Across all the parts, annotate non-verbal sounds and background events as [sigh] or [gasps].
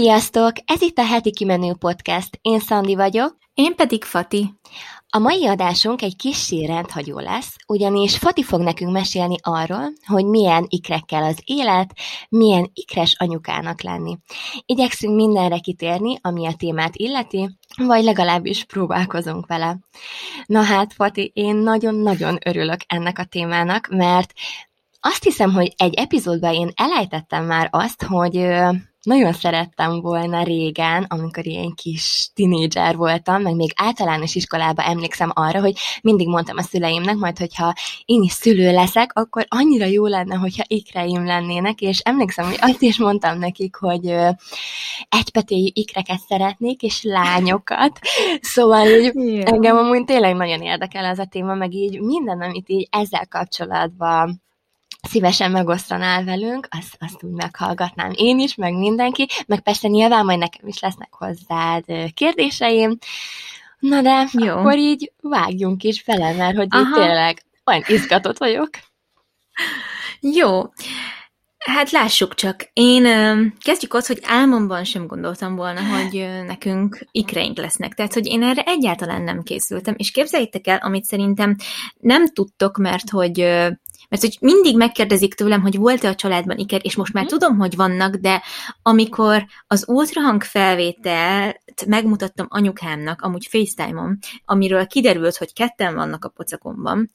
Sziasztok! Ez itt a heti kimenő podcast. Én Szandi vagyok. Én pedig Fati. A mai adásunk egy kis rendhagyó lesz, ugyanis Fati fog nekünk mesélni arról, hogy milyen ikrekkel az élet, milyen ikres anyukának lenni. Igyekszünk mindenre kitérni, ami a témát illeti, vagy legalábbis próbálkozunk vele. Na hát, Fati, én nagyon-nagyon örülök ennek a témának, mert azt hiszem, hogy egy epizódban én elejtettem már azt, hogy nagyon szerettem volna régen, amikor ilyen kis tinédzser voltam, meg még általános iskolában emlékszem arra, hogy mindig mondtam a szüleimnek, majd hogyha én is szülő leszek, akkor annyira jó lenne, hogyha ikreim lennének, és emlékszem, hogy azt is mondtam nekik, hogy egypetéjű ikreket szeretnék, és lányokat. Szóval így yeah. engem amúgy tényleg nagyon érdekel ez a téma, meg így minden, amit így ezzel kapcsolatban szívesen megosztanál velünk, azt, azt úgy meghallgatnám én is, meg mindenki, meg persze nyilván majd nekem is lesznek hozzád kérdéseim, na de Jó. akkor így vágjunk is bele, mert hogy Aha. így tényleg olyan izgatott vagyok. Jó. Hát lássuk csak. Én kezdjük ott, hogy álmomban sem gondoltam volna, hogy nekünk ikreink lesznek. Tehát, hogy én erre egyáltalán nem készültem. És képzeljétek el, amit szerintem nem tudtok, mert hogy mert hogy mindig megkérdezik tőlem, hogy volt-e a családban iker, és most már mm. tudom, hogy vannak, de amikor az ultrahang felvételt megmutattam anyukámnak, amúgy FaceTime-on, amiről kiderült, hogy ketten vannak a pocakomban,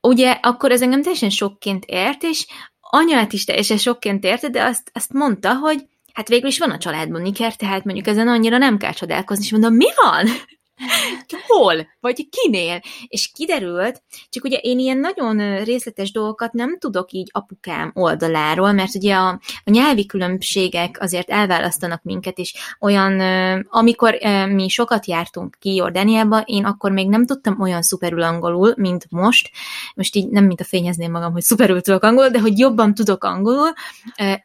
ugye akkor ez engem teljesen sokként ért, és anyát is teljesen sokként érte, de azt, azt mondta, hogy hát végül is van a családban iker, tehát mondjuk ezen annyira nem kell csodálkozni, és mondom, mi van? Hol? Vagy kinél? És kiderült, csak ugye én ilyen nagyon részletes dolgokat nem tudok így apukám oldaláról, mert ugye a, a nyelvi különbségek azért elválasztanak minket, és olyan, amikor mi sokat jártunk ki Jordániába, én akkor még nem tudtam olyan szuperül angolul, mint most. Most így nem, mint a fényezném magam, hogy szuperül tudok angolul, de hogy jobban tudok angolul.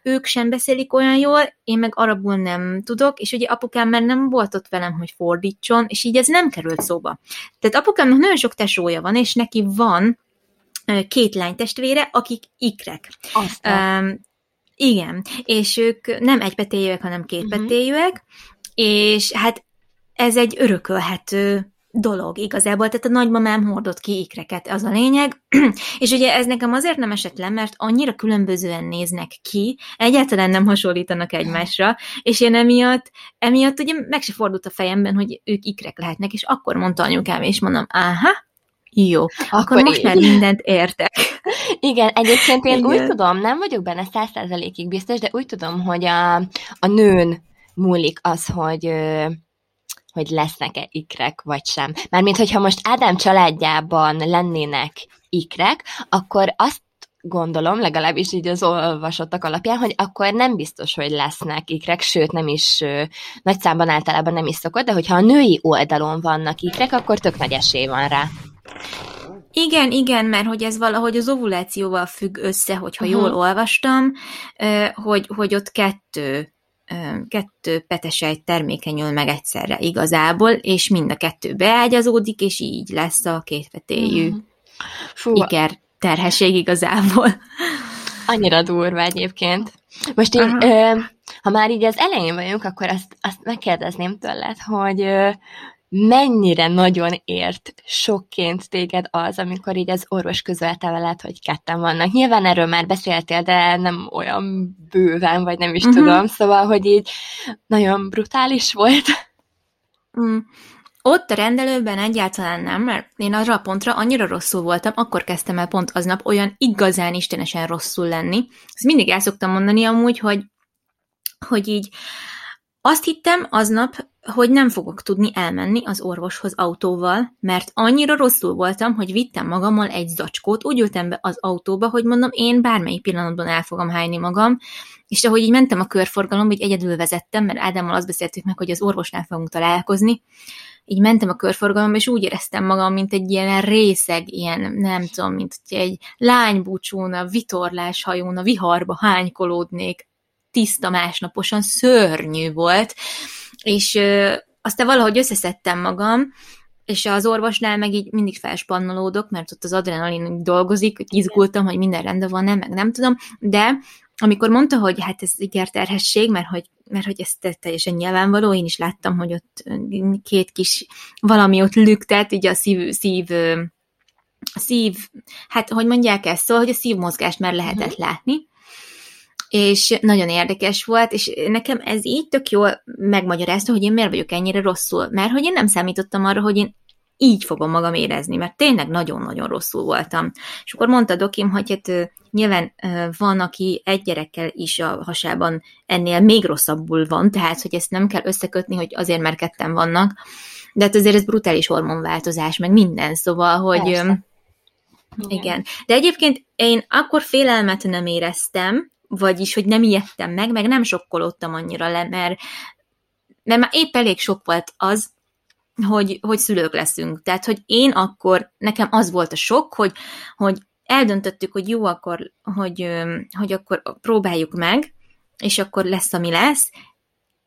Ők sem beszélik olyan jól, én meg arabul nem tudok, és ugye apukám már nem volt ott velem, hogy fordítson, és így ez nem került szóba. Tehát apukámnak nagyon sok tesója van, és neki van két lánytestvére, akik ikrek. Aztán. Um, igen, és ők nem egypetéjűek, hanem kétpetéjűek, uh-huh. és hát ez egy örökölhető dolog igazából, tehát a nagymamám hordott ki ikreket, az a lényeg, [clears throat] és ugye ez nekem azért nem esett le, mert annyira különbözően néznek ki, egyáltalán nem hasonlítanak egymásra, és én emiatt, emiatt ugye meg se fordult a fejemben, hogy ők ikrek lehetnek, és akkor mondta anyukám, és mondom, aha, jó, akkor, akkor most így. már mindent értek. [laughs] Igen, egyébként én Igen. úgy tudom, nem vagyok benne százszerzelékig biztos, de úgy tudom, hogy a, a nőn múlik az, hogy hogy lesznek-e ikrek, vagy sem. Mármint, hogyha most Ádám családjában lennének ikrek, akkor azt gondolom, legalábbis így az olvasottak alapján, hogy akkor nem biztos, hogy lesznek ikrek, sőt nem is nagy számban általában nem is szokott, de hogyha a női oldalon vannak ikrek, akkor tök nagy esély van rá. Igen, igen, mert hogy ez valahogy az ovulációval függ össze, hogyha uh-huh. jól olvastam, hogy, hogy ott kettő kettő petesejt termékenyül meg egyszerre igazából, és mind a kettő beágyazódik, és így lesz a kétvetéjű mm. Fú. iker terhesség igazából. Annyira durva egyébként. Most így, ö, ha már így az elején vagyunk, akkor azt, azt megkérdezném tőled, hogy ö, mennyire nagyon ért sokként téged az, amikor így az orvos közölte veled, hogy ketten vannak. Nyilván erről már beszéltél, de nem olyan bőven, vagy nem is uh-huh. tudom, szóval, hogy így nagyon brutális volt. Mm. Ott a rendelőben egyáltalán nem, mert én arra a pontra annyira rosszul voltam, akkor kezdtem el pont aznap olyan igazán istenesen rosszul lenni. Ezt mindig el szoktam mondani amúgy, hogy, hogy így azt hittem aznap, hogy nem fogok tudni elmenni az orvoshoz autóval, mert annyira rosszul voltam, hogy vittem magammal egy zacskót, úgy ültem be az autóba, hogy mondom, én bármelyik pillanatban el fogom hájni magam, és ahogy így mentem a körforgalomba, így egyedül vezettem, mert Ádámmal azt beszéltük meg, hogy az orvosnál fogunk találkozni, így mentem a körforgalomba, és úgy éreztem magam, mint egy ilyen részeg, ilyen, nem tudom, mint egy lánybúcsún, a vitorlás hajón, a viharba hánykolódnék, tiszta másnaposan, szörnyű volt, és ö, aztán valahogy összeszedtem magam, és az orvosnál meg így mindig felspannolódok, mert ott az adrenalin dolgozik, hogy izgultam, hogy minden rendben van, nem, meg nem tudom, de amikor mondta, hogy hát ez ikerterhesség, mert hogy, mert hogy ez teljesen nyilvánvaló, én is láttam, hogy ott két kis valami ott lüktet, így a szív, szív a szív, hát hogy mondják ezt, szóval, hogy a szívmozgást már lehetett uh-huh. látni, és nagyon érdekes volt, és nekem ez így tök jól megmagyarázta, hogy én miért vagyok ennyire rosszul, mert hogy én nem számítottam arra, hogy én így fogom magam érezni, mert tényleg nagyon-nagyon rosszul voltam. És akkor mondta Dokim, hogy hát nyilván van, aki egy gyerekkel is a hasában ennél még rosszabbul van, tehát hogy ezt nem kell összekötni, hogy azért, mert ketten vannak, de hát azért ez brutális hormonváltozás, meg minden, szóval, hogy... Persze. Igen. De egyébként én akkor félelmet nem éreztem, vagyis, hogy nem ijedtem meg, meg nem sokkolódtam annyira le, mert, mert már épp elég sok volt az, hogy, hogy szülők leszünk. Tehát, hogy én akkor, nekem az volt a sok, hogy, hogy eldöntöttük, hogy jó, akkor, hogy, hogy akkor próbáljuk meg, és akkor lesz, ami lesz,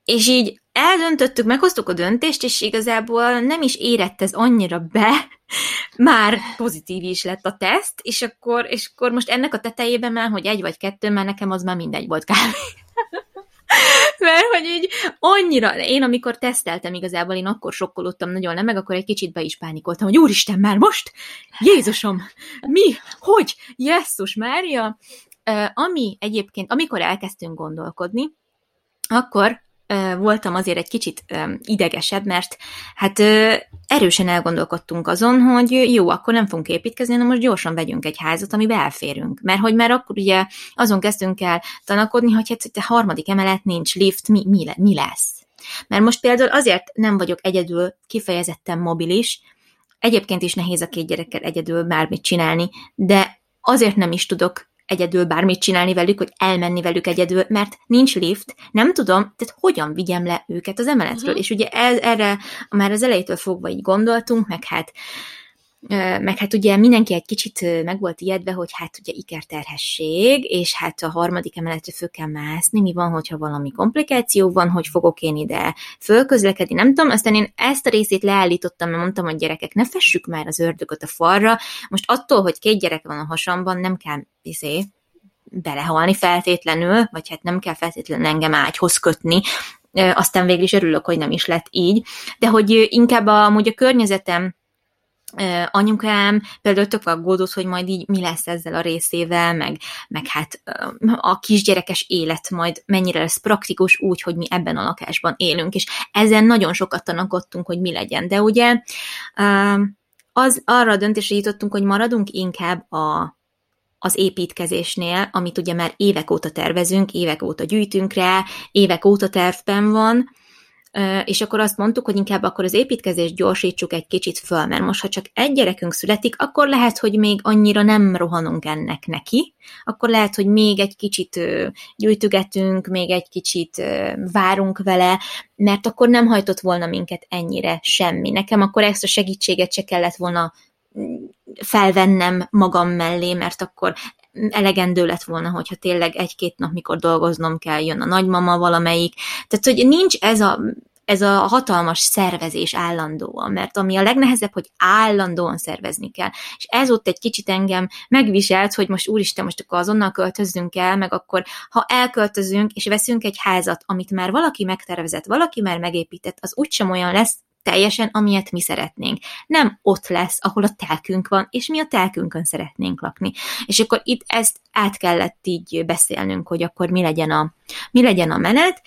és így eldöntöttük, meghoztuk a döntést, és igazából nem is érett ez annyira be, [laughs] már pozitív is lett a teszt, és akkor, és akkor most ennek a tetejében már, hogy egy vagy kettő, mert nekem az már mindegy volt kb. [laughs] Mert hogy így annyira, én amikor teszteltem igazából, én akkor sokkolódtam nagyon, nem, meg akkor egy kicsit be is pánikoltam, hogy úristen, már most? Jézusom, mi? Hogy? Jesszus Mária! Ami egyébként, amikor elkezdtünk gondolkodni, akkor voltam azért egy kicsit idegesebb, mert hát erősen elgondolkodtunk azon, hogy jó, akkor nem fogunk építkezni, hanem most gyorsan vegyünk egy házat, amiben elférünk. Mert hogy már akkor ugye azon kezdtünk el tanakodni, hogy hát a harmadik emelet nincs lift, mi, mi, mi lesz? Mert most például azért nem vagyok egyedül kifejezetten mobilis, egyébként is nehéz a két gyerekkel egyedül bármit csinálni, de azért nem is tudok egyedül bármit csinálni velük, hogy elmenni velük egyedül, mert nincs lift, nem tudom, tehát hogyan vigyem le őket az emeletről. Uh-huh. És ugye ez, erre már az elejétől fogva így gondoltunk, meg hát meg hát ugye mindenki egy kicsit meg volt ijedve, hogy hát ugye ikerterhesség, és hát a harmadik emeletre föl kell mászni, mi van, hogyha valami komplikáció van, hogy fogok én ide fölközlekedni, nem tudom, aztán én ezt a részét leállítottam, mert mondtam, hogy gyerekek, ne fessük már az ördögöt a falra, most attól, hogy két gyerek van a hasamban, nem kell izé, belehalni feltétlenül, vagy hát nem kell feltétlenül engem ágyhoz kötni, aztán végül is örülök, hogy nem is lett így, de hogy inkább a, amúgy a környezetem anyukám például tök aggódott, hogy majd így mi lesz ezzel a részével, meg, meg hát a kisgyerekes élet majd mennyire lesz praktikus úgy, hogy mi ebben a lakásban élünk, és ezen nagyon sokat tanakodtunk, hogy mi legyen. De ugye az arra a döntésre jutottunk, hogy maradunk inkább a, az építkezésnél, amit ugye már évek óta tervezünk, évek óta gyűjtünk rá, évek óta tervben van, és akkor azt mondtuk, hogy inkább akkor az építkezést gyorsítsuk egy kicsit föl, mert most, ha csak egy gyerekünk születik, akkor lehet, hogy még annyira nem rohanunk ennek neki, akkor lehet, hogy még egy kicsit gyűjtögetünk, még egy kicsit várunk vele, mert akkor nem hajtott volna minket ennyire semmi. Nekem akkor ezt a segítséget se kellett volna mm, felvennem magam mellé, mert akkor elegendő lett volna, hogyha tényleg egy-két nap, mikor dolgoznom kell, jön a nagymama valamelyik. Tehát, hogy nincs ez a ez a hatalmas szervezés állandóan, mert ami a legnehezebb, hogy állandóan szervezni kell. És ez ott egy kicsit engem megviselt, hogy most úristen, most akkor azonnal költözzünk el, meg akkor ha elköltözünk, és veszünk egy házat, amit már valaki megtervezett, valaki már megépített, az úgysem olyan lesz, teljesen, amilyet mi szeretnénk. Nem ott lesz, ahol a telkünk van, és mi a telkünkön szeretnénk lakni. És akkor itt ezt át kellett így beszélnünk, hogy akkor mi legyen a, mi legyen a menet,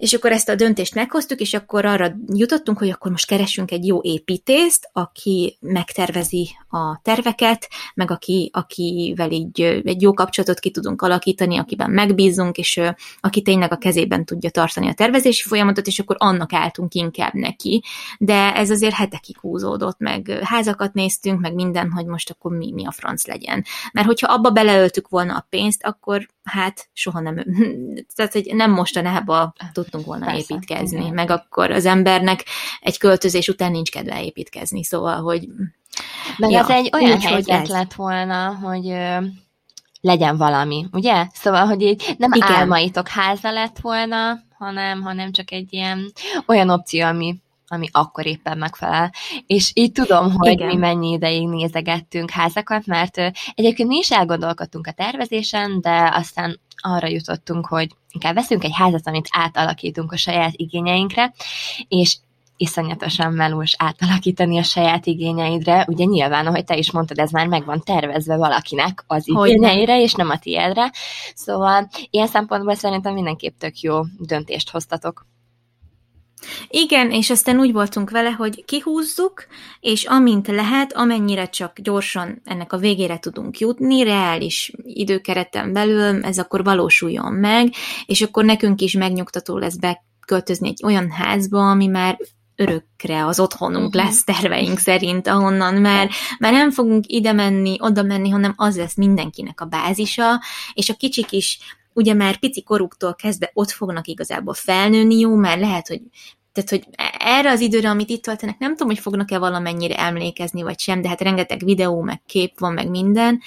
és akkor ezt a döntést meghoztuk, és akkor arra jutottunk, hogy akkor most keresünk egy jó építést, aki megtervezi a terveket, meg aki, akivel így egy jó kapcsolatot ki tudunk alakítani, akiben megbízunk, és aki tényleg a kezében tudja tartani a tervezési folyamatot, és akkor annak álltunk inkább neki. De ez azért hetekig húzódott, meg házakat néztünk, meg minden, hogy most akkor mi, mi a franc legyen. Mert hogyha abba beleöltük volna a pénzt, akkor hát soha nem, [laughs] tehát hogy nem mostanában tudtunk volna Persze, építkezni, igen. meg akkor az embernek egy költözés után nincs kedve építkezni, szóval, hogy meg ja, ez egy olyan úgy, helyzet lett volna, hogy ö, legyen valami, ugye? Szóval, hogy így nem Igen. álmaitok háza lett volna, hanem, hanem csak egy ilyen olyan opció, ami ami akkor éppen megfelel. És így tudom, hogy Igen. mi mennyi ideig nézegettünk házakat, mert egyébként mi is elgondolkodtunk a tervezésen, de aztán arra jutottunk, hogy inkább veszünk egy házat, amit átalakítunk a saját igényeinkre, és iszonyatosan melós átalakítani a saját igényeidre. Ugye nyilván, ahogy te is mondtad, ez már meg van tervezve valakinek az igényeire, és nem a tiédre. Szóval ilyen szempontból szerintem mindenképp tök jó döntést hoztatok. Igen, és aztán úgy voltunk vele, hogy kihúzzuk, és amint lehet, amennyire csak gyorsan ennek a végére tudunk jutni, reális időkereten belül, ez akkor valósuljon meg, és akkor nekünk is megnyugtató lesz beköltözni egy olyan házba, ami már örökre az otthonunk uh-huh. lesz terveink szerint, ahonnan már, már nem fogunk ide menni, oda menni, hanem az lesz mindenkinek a bázisa, és a kicsik is ugye már pici koruktól kezdve ott fognak igazából felnőni, jó, mert lehet, hogy tehát, hogy erre az időre, amit itt töltenek, nem tudom, hogy fognak-e valamennyire emlékezni, vagy sem, de hát rengeteg videó, meg kép van, meg minden,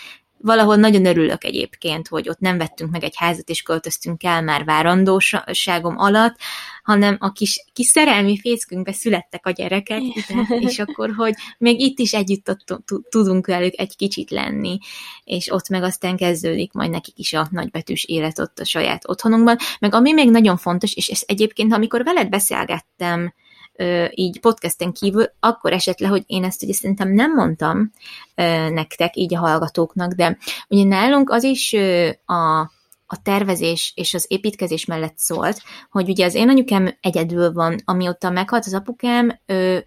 valahol nagyon örülök egyébként, hogy ott nem vettünk meg egy házat, és költöztünk el már várandóságom alatt, hanem a kis, kis szerelmi fészkünkbe születtek a gyerekek, és akkor, hogy még itt is együtt tudunk velük egy kicsit lenni, és ott meg aztán kezdődik majd nekik is a nagybetűs élet ott a saját otthonunkban. Meg ami még nagyon fontos, és ez egyébként, amikor veled beszélgettem, így podcasten kívül, akkor esett le, hogy én ezt ugye szerintem nem mondtam nektek, így a hallgatóknak, de ugye nálunk az is a, a tervezés és az építkezés mellett szólt, hogy ugye az én anyukám egyedül van, amióta meghalt az apukám, ő,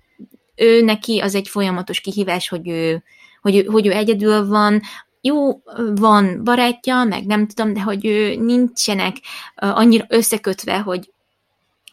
ő neki az egy folyamatos kihívás, hogy ő, hogy, ő, hogy ő egyedül van, jó, van barátja, meg nem tudom, de hogy ő nincsenek annyira összekötve, hogy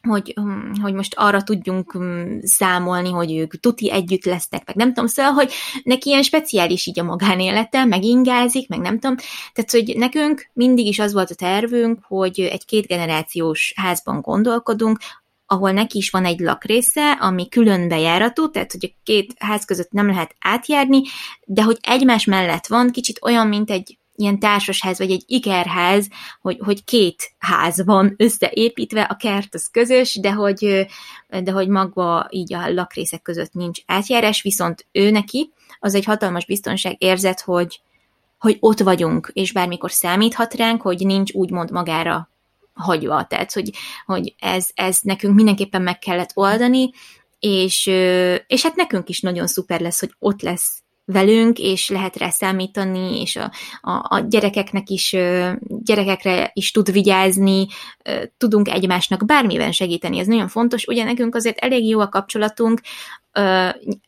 hogy, hm, hogy most arra tudjunk hm, számolni, hogy ők tuti együtt lesznek, meg nem tudom, szóval, hogy neki ilyen speciális így a magánélete, meg ingázik, meg nem tudom. Tehát, hogy nekünk mindig is az volt a tervünk, hogy egy kétgenerációs házban gondolkodunk, ahol neki is van egy lakrésze, ami külön bejáratú, tehát hogy a két ház között nem lehet átjárni, de hogy egymás mellett van, kicsit olyan, mint egy ilyen társasház, vagy egy ikerház, hogy, hogy két ház van összeépítve, a kert az közös, de hogy, de hogy maga így a lakrészek között nincs átjárás, viszont ő neki az egy hatalmas biztonság érzet, hogy, hogy ott vagyunk, és bármikor számíthat ránk, hogy nincs úgymond magára hagyva. Tehát, hogy, hogy ez, ez nekünk mindenképpen meg kellett oldani, és, és hát nekünk is nagyon szuper lesz, hogy ott lesz velünk, és lehet rá számítani, és a, a, a gyerekeknek is, gyerekekre is tud vigyázni, tudunk egymásnak bármiben segíteni, ez nagyon fontos. Ugye nekünk azért elég jó a kapcsolatunk,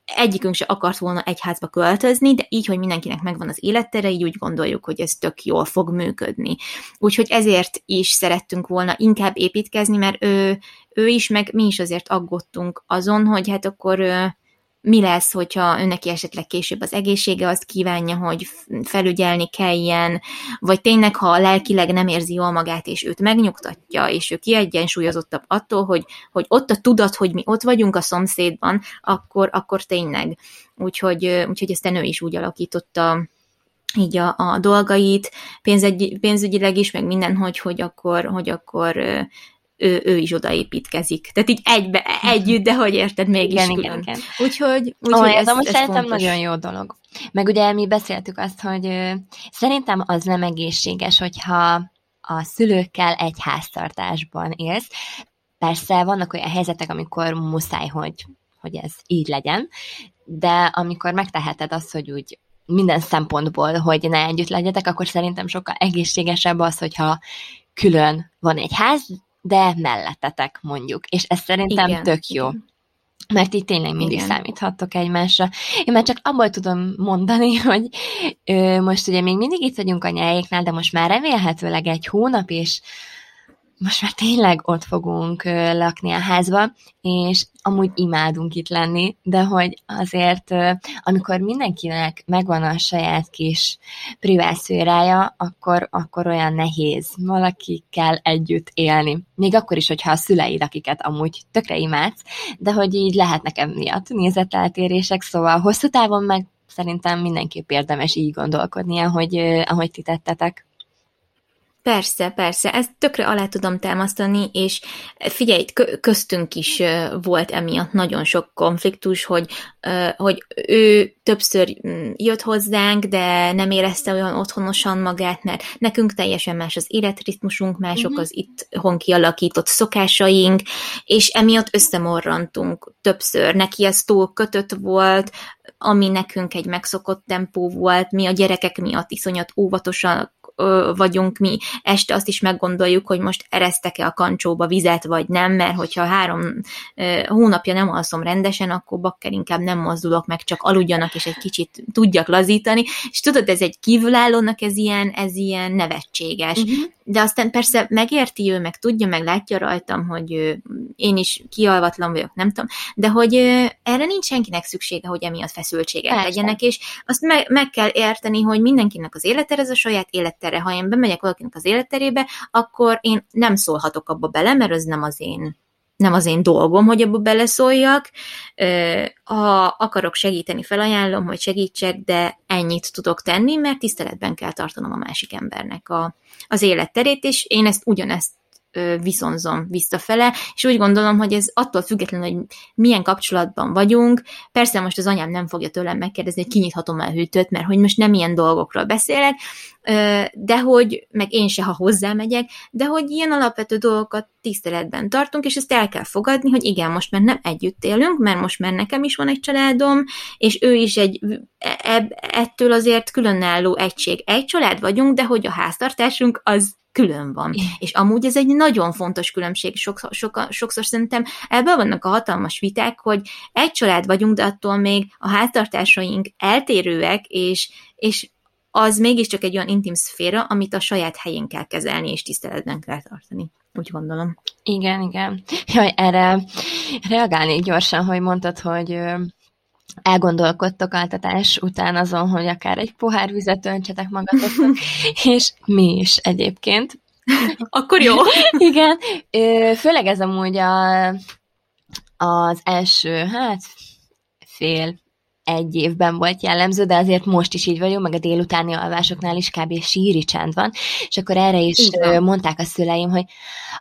egyikünk se akart volna egy házba költözni, de így, hogy mindenkinek megvan az élettere, így úgy gondoljuk, hogy ez tök jól fog működni. Úgyhogy ezért is szerettünk volna inkább építkezni, mert ő, ő is, meg mi is azért aggódtunk azon, hogy hát akkor mi lesz, hogyha önnek esetleg később az egészsége azt kívánja, hogy felügyelni kelljen, vagy tényleg, ha lelkileg nem érzi jól magát, és őt megnyugtatja, és ő kiegyensúlyozottabb attól, hogy, hogy ott a tudat, hogy mi ott vagyunk a szomszédban, akkor, akkor tényleg. Úgyhogy, úgyhogy ezt ő is úgy alakította így a, a dolgait, pénzegy, pénzügyileg is, meg minden, hogy, hogy akkor, hogy akkor ő, ő is odaépítkezik. Tehát így egybe, együtt, de hogy érted, mégis igen, külön. Igen, igen. Úgyhogy, úgyhogy oh, ez, ez, ez szerintem fontos. nagyon jó dolog. Meg ugye mi beszéltük azt, hogy ö, szerintem az nem egészséges, hogyha a szülőkkel egy háztartásban élsz. Persze vannak olyan helyzetek, amikor muszáj, hogy, hogy ez így legyen, de amikor megteheted azt, hogy úgy minden szempontból, hogy ne együtt legyetek, akkor szerintem sokkal egészségesebb az, hogyha külön van egy ház, de mellettetek mondjuk. És ez szerintem igen, tök jó. Igen. Mert itt tényleg mindig Igen. számíthattok egymásra. Én már csak abból tudom mondani, [laughs] hogy ö, most ugye még mindig itt vagyunk a nyájéknál, de most már remélhetőleg egy hónap, és most már tényleg ott fogunk lakni a házba, és amúgy imádunk itt lenni, de hogy azért, amikor mindenkinek megvan a saját kis privát akkor, akkor olyan nehéz valakikkel együtt élni. Még akkor is, hogyha a szüleid, akiket amúgy tökre imádsz, de hogy így lehet nekem miatt nézeteltérések, szóval hosszú távon meg szerintem mindenképp érdemes így gondolkodnia, hogy ahogy ti tettetek. Persze, persze, ezt tökre alá tudom támasztani, és figyelj, köztünk is volt emiatt nagyon sok konfliktus, hogy, hogy ő többször mm, jött hozzánk, de nem érezte olyan otthonosan magát, mert nekünk teljesen más az életritmusunk, mások uh-huh. az itt hon kialakított szokásaink, és emiatt összemorrantunk többször. Neki ez túl kötött volt, ami nekünk egy megszokott tempó volt, mi a gyerekek miatt iszonyat óvatosan vagyunk mi, este azt is meggondoljuk, hogy most eresztek-e a kancsóba vizet, vagy nem, mert hogyha három hónapja nem alszom rendesen, akkor bakker inkább nem mozdulok meg, csak aludjanak, és egy kicsit tudjak lazítani, és tudod, ez egy kívülállónak ez ilyen, ez ilyen nevetséges. Uh-huh. De aztán persze megérti ő, meg tudja, meg látja rajtam, hogy én is kialvatlan vagyok, nem tudom, de hogy erre nincs senkinek szüksége, hogy emiatt feszültségek Persze. legyenek, és azt meg, meg kell érteni, hogy mindenkinek az életere ez a saját élettere. Ha én bemegyek valakinek az életerébe, akkor én nem szólhatok abba bele, mert ez nem az én nem az én dolgom, hogy abba beleszóljak. Ha akarok segíteni, felajánlom, hogy segítsek, de ennyit tudok tenni, mert tiszteletben kell tartanom a másik embernek a, az életterét, és én ezt ugyanezt viszonzom visszafele, és úgy gondolom, hogy ez attól függetlenül, hogy milyen kapcsolatban vagyunk, persze most az anyám nem fogja tőlem megkérdezni, hogy kinyithatom el hűtőt, mert hogy most nem ilyen dolgokról beszélek, de hogy, meg én se, ha hozzámegyek, de hogy ilyen alapvető dolgokat tiszteletben tartunk, és ezt el kell fogadni, hogy igen, most már nem együtt élünk, mert most már nekem is van egy családom, és ő is egy, ebb, ettől azért különálló egység. Egy család vagyunk, de hogy a háztartásunk az külön van. És amúgy ez egy nagyon fontos különbség, sokszor, sokszor, sokszor szerintem ebből vannak a hatalmas viták, hogy egy család vagyunk, de attól még a háztartásaink eltérőek, és, és az mégiscsak egy olyan intim szféra, amit a saját helyén kell kezelni, és tiszteletben kell tartani. Úgy gondolom. Igen, igen. Jaj, erre reagálnék gyorsan, hogy mondtad, hogy elgondolkodtok altatás után azon, hogy akár egy pohár vizet öntsetek magatoknak, [laughs] és mi is egyébként. [laughs] Akkor jó. [laughs] Igen. Főleg ez amúgy a, az első, hát fél egy évben volt jellemző, de azért most is így vagyok, meg a délutáni alvásoknál is kb. síri csend van, és akkor erre is Igen. mondták a szüleim, hogy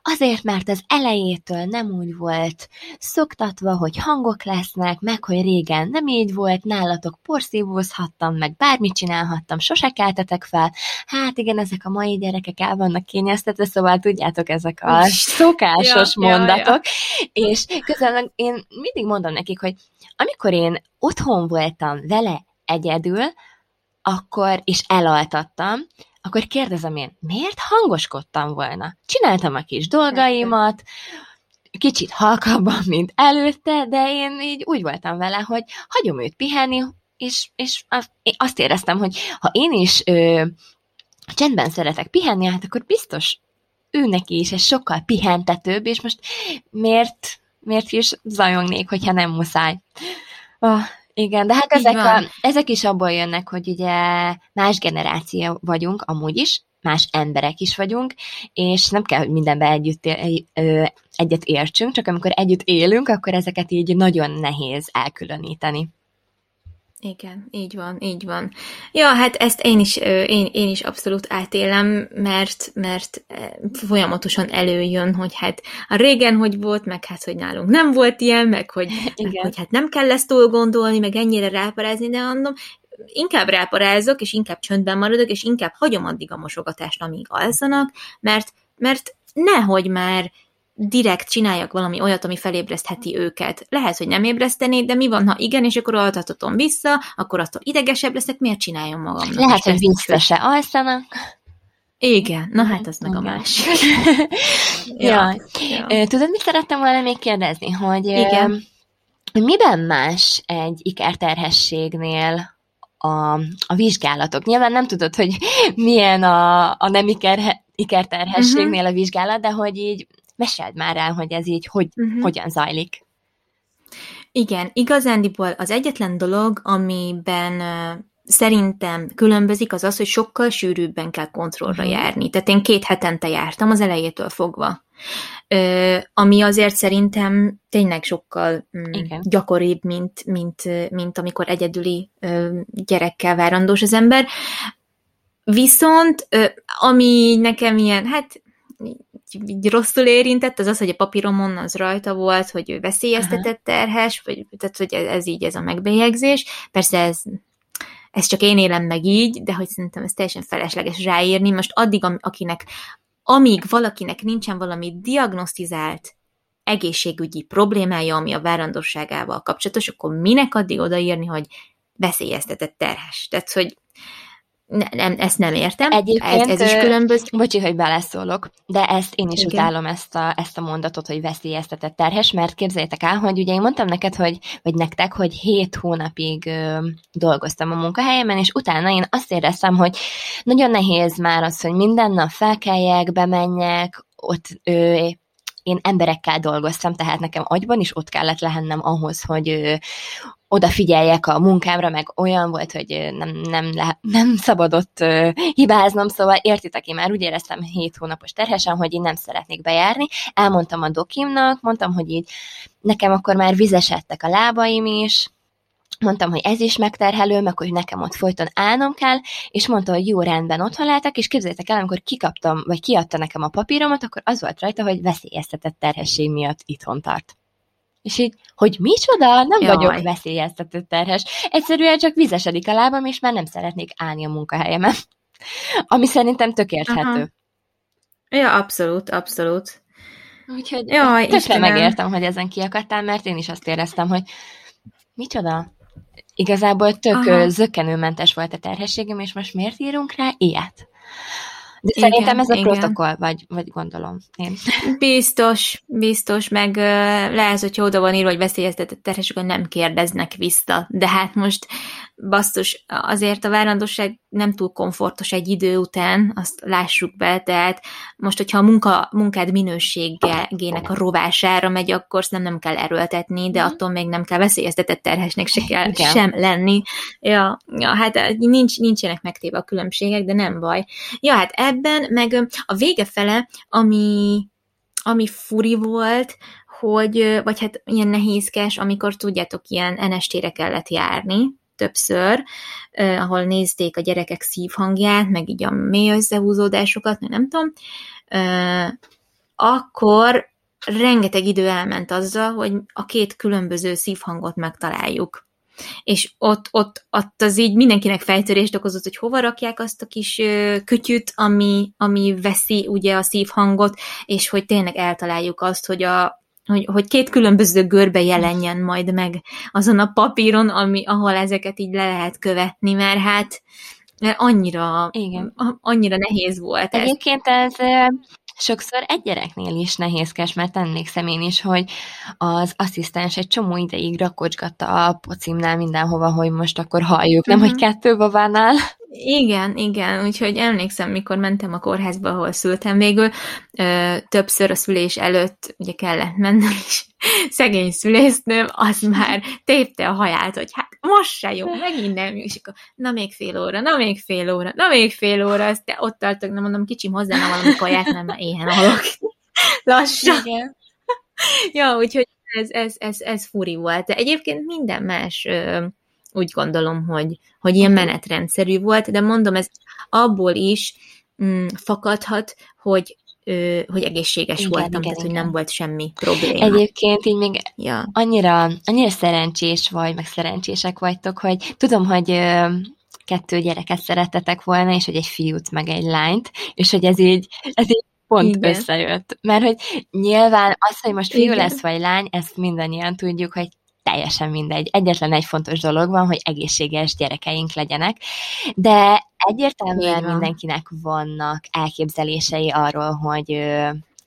azért, mert az elejétől nem úgy volt szoktatva, hogy hangok lesznek, meg hogy régen nem így volt, nálatok porszívózhattam, meg bármit csinálhattam, sose keltetek fel. Hát igen, ezek a mai gyerekek el vannak kényeztetve, szóval tudjátok, ezek a szokásos ja, mondatok, ja, ja. és közben én mindig mondom nekik, hogy amikor én otthon voltam vele egyedül, akkor, és elaltattam, akkor kérdezem én, miért hangoskodtam volna? Csináltam a kis dolgaimat, kicsit halkabban, mint előtte, de én így úgy voltam vele, hogy hagyom őt pihenni, és, és azt éreztem, hogy ha én is ö, csendben szeretek pihenni, hát akkor biztos ő neki is ez sokkal pihentetőbb, és most miért, miért is zajongnék, hogyha nem muszáj. Oh, igen, de hát ezek, a, ezek is abból jönnek, hogy ugye más generáció vagyunk, amúgy is, más emberek is vagyunk, és nem kell, hogy mindenben együtt, egyet értsünk, csak amikor együtt élünk, akkor ezeket így nagyon nehéz elkülöníteni. Igen, így van, így van. Ja, hát ezt én is, én, én is abszolút átélem, mert, mert folyamatosan előjön, hogy hát a régen hogy volt, meg hát, hogy nálunk nem volt ilyen, meg hogy, [laughs] meg, hogy hát nem kell ezt túl gondolni, meg ennyire ráparázni, de mondom, inkább ráparázok, és inkább csöndben maradok, és inkább hagyom addig a mosogatást, amíg alszanak, mert, mert nehogy már direkt csináljak valami olyat, ami felébresztheti őket. Lehet, hogy nem ébreszteni, de mi van, ha igen, és akkor altathatom vissza, akkor attól idegesebb leszek, miért csináljam magam? Lehet, hogy vissza se alszanak. Igen, na hát az meg a másik. [laughs] ja. ja. Tudod, mit szerettem volna még kérdezni? Hogy, Igen. miben más egy ikerterhességnél a, a vizsgálatok? Nyilván nem tudod, hogy milyen a, a nem iker, ikerterhességnél uh-huh. a vizsgálat, de hogy így Meséld már el, hogy ez így hogy, uh-huh. hogyan zajlik. Igen, igazándiból az egyetlen dolog, amiben szerintem különbözik, az az, hogy sokkal sűrűbben kell kontrollra uh-huh. járni. Tehát én két hetente jártam az elejétől fogva. Ö, ami azért szerintem tényleg sokkal mm, gyakoribb, mint, mint, mint amikor egyedüli ö, gyerekkel várandós az ember. Viszont, ami nekem ilyen, hát így rosszul érintett, az az, hogy a papíromon az rajta volt, hogy ő veszélyeztetett terhes, vagy, tehát hogy ez, ez így ez a megbélyegzés. Persze ez, ez csak én élem meg így, de hogy szerintem ez teljesen felesleges ráírni. Most addig, akinek, amíg valakinek nincsen valami diagnosztizált egészségügyi problémája, ami a várandosságával kapcsolatos, akkor minek addig odaírni, hogy veszélyeztetett terhes. Tehát, hogy ne, nem, ezt nem értem. Egyébként, ez, ez is különböző. Bocsi, hogy beleszólok, de ezt én is Igen. utálom ezt a, ezt a mondatot, hogy veszélyeztetett terhes, mert képzeljétek el, hogy ugye én mondtam neked, hogy, vagy nektek, hogy hét hónapig ö, dolgoztam a munkahelyemen, és utána én azt éreztem, hogy nagyon nehéz már az, hogy minden nap felkeljek, bemenjek, ott ö, én emberekkel dolgoztam, tehát nekem agyban is ott kellett lehennem ahhoz, hogy odafigyeljek a munkámra, meg olyan volt, hogy nem, nem, le, nem szabadott hibáznom, szóval értitek, én már úgy éreztem 7 hónapos terhesen, hogy én nem szeretnék bejárni. Elmondtam a dokimnak, mondtam, hogy így nekem akkor már vizesedtek a lábaim is, mondtam, hogy ez is megterhelő, meg hogy nekem ott folyton állnom kell, és mondta, hogy jó, rendben, otthon lehetek, és képzeljétek el, amikor kikaptam, vagy kiadta nekem a papíromat, akkor az volt rajta, hogy veszélyeztetett terhesség miatt itthon tart. És így, hogy micsoda, nem Jaj. vagyok veszélyeztető terhes. Egyszerűen csak vizesedik a lábam, és már nem szeretnék állni a munkahelyemen. Ami szerintem tök érthető. Ja, abszolút, abszolút. Úgyhogy Jaj, tökre megértem, hogy ezen kiakadtál, mert én is azt éreztem, hogy micsoda? Igazából tök Aha. zökkenőmentes volt a terhességem, és most miért írunk rá ilyet? De igen, szerintem ez a igen. protokoll, vagy, vagy gondolom én. [laughs] Biztos, biztos, meg lehet, hogyha oda van írva, hogy veszélyeztetett terhesek, hogy nem kérdeznek vissza. De hát most basztus, azért a várandosság nem túl komfortos egy idő után, azt lássuk be, tehát most, hogyha a munka, munkád minőségének a rovására megy, akkor nem, nem kell erőltetni, de mhm. attól még nem kell veszélyeztetett terhesnek se kell Igen. sem lenni. Ja, ja, hát nincs, nincsenek megtéve a különbségek, de nem baj. Ja, hát ebben, meg a vége fele, ami, ami furi volt, hogy, vagy hát ilyen nehézkes, amikor tudjátok, ilyen NST-re kellett járni, többször, eh, ahol nézték a gyerekek szívhangját, meg így a mély összehúzódásokat, nem tudom, eh, akkor rengeteg idő elment azzal, hogy a két különböző szívhangot megtaláljuk. És ott, ott, ott az így mindenkinek fejtörést okozott, hogy hova rakják azt a kis kütyüt, ami, ami veszi ugye a szívhangot, és hogy tényleg eltaláljuk azt, hogy a, hogy, hogy két különböző görbe jelenjen majd meg azon a papíron, ami, ahol ezeket így le lehet követni, mert hát mert annyira, Igen. annyira nehéz volt ez. Egyébként ez sokszor egy gyereknél is nehézkes, mert emlékszem én is, hogy az asszisztens egy csomó ideig rakocsgatta a pocimnál mindenhova, hogy most akkor halljuk, uh-huh. nem, hogy mhm. kettő babánál. Igen, igen, úgyhogy emlékszem, mikor mentem a kórházba, ahol szültem végül, ö, többször a szülés előtt ugye kellett mennem, és [laughs] szegény szülésznőm, az már tépte a haját, hogy hát most se jó, megint nem, és akkor na még fél óra, na még fél óra, na még fél óra, azt ott tartok, nem mondom, kicsim hozzá, na valami kaját, nem, mert éhen halok. [laughs] Lassan. Igen. ja, úgyhogy ez, ez, ez, ez furi volt. De egyébként minden más ö, úgy gondolom, hogy, hogy ilyen menetrendszerű volt, de mondom, ez abból is mm, fakadhat, hogy ö, hogy egészséges igen, voltam, igen, tehát igen. hogy nem volt semmi probléma. Egyébként így még ja. annyira, annyira szerencsés vagy, meg szerencsések vagytok, hogy tudom, hogy ö, kettő gyereket szerettetek volna, és hogy egy fiút, meg egy lányt, és hogy ez így, ez így pont Igen. összejött. Mert hogy nyilván az, hogy most fiú Igen. lesz vagy lány, ezt mindannyian tudjuk, hogy teljesen mindegy. Egyetlen egy fontos dolog van, hogy egészséges gyerekeink legyenek, de egyértelműen Igen. mindenkinek vannak elképzelései arról, hogy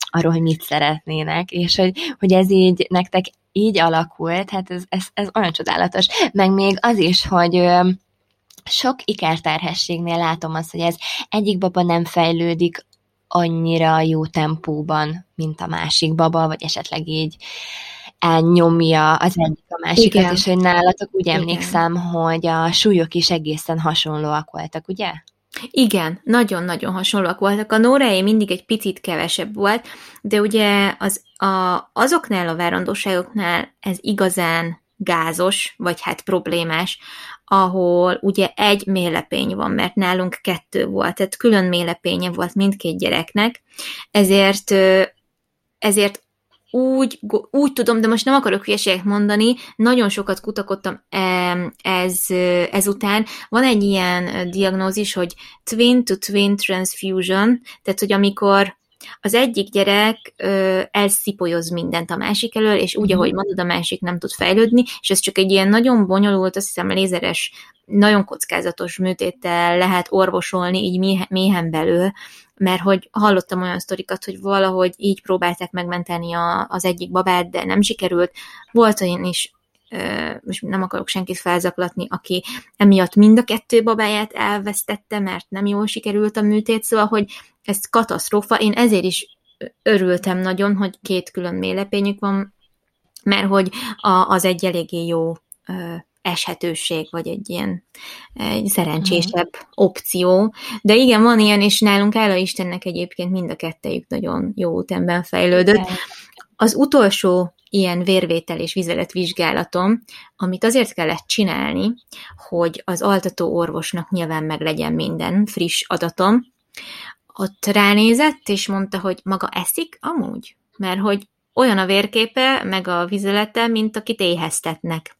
arról, hogy mit szeretnének, és hogy, hogy ez így nektek így alakult, hát ez, ez, ez olyan csodálatos. Meg még az is, hogy sok ikerterhességnél látom azt, hogy ez egyik baba nem fejlődik annyira jó tempóban, mint a másik baba, vagy esetleg így elnyomja az egyik a másikat, Igen. és hogy nálatok úgy Igen. emlékszem, hogy a súlyok is egészen hasonlóak voltak, ugye? Igen, nagyon-nagyon hasonlóak voltak. A Nóraé mindig egy picit kevesebb volt, de ugye az, a, azoknál a várandóságoknál ez igazán gázos, vagy hát problémás, ahol ugye egy mélepény van, mert nálunk kettő volt, tehát külön mélepénye volt mindkét gyereknek, ezért ezért úgy, úgy tudom, de most nem akarok hülyeséget mondani, nagyon sokat kutakodtam ez, ezután. Van egy ilyen diagnózis, hogy twin-to-twin transfusion, tehát hogy amikor az egyik gyerek ö, elszipolyoz mindent a másik elől, és úgy, ahogy mondod, a másik nem tud fejlődni, és ez csak egy ilyen nagyon bonyolult, azt hiszem lézeres, nagyon kockázatos műtéttel lehet orvosolni így méhen belül, mert hogy hallottam olyan sztorikat, hogy valahogy így próbálták megmenteni a, az egyik babát, de nem sikerült. Volt olyan is, most nem akarok senkit felzaklatni, aki emiatt mind a kettő babáját elvesztette, mert nem jól sikerült a műtét, szóval, hogy ez katasztrófa. Én ezért is örültem nagyon, hogy két külön mélepényük van, mert hogy a, az egy eléggé jó eshetőség, vagy egy ilyen egy szerencsésebb uh-huh. opció. De igen, van ilyen, és nálunk áll a Istennek egyébként mind a kettejük nagyon jó útemben fejlődött. Az utolsó ilyen vérvétel és vizeletvizsgálatom, amit azért kellett csinálni, hogy az altató orvosnak nyilván meg legyen minden friss adatom, ott ránézett, és mondta, hogy maga eszik amúgy, mert hogy olyan a vérképe, meg a vizelete, mint akit éheztetnek.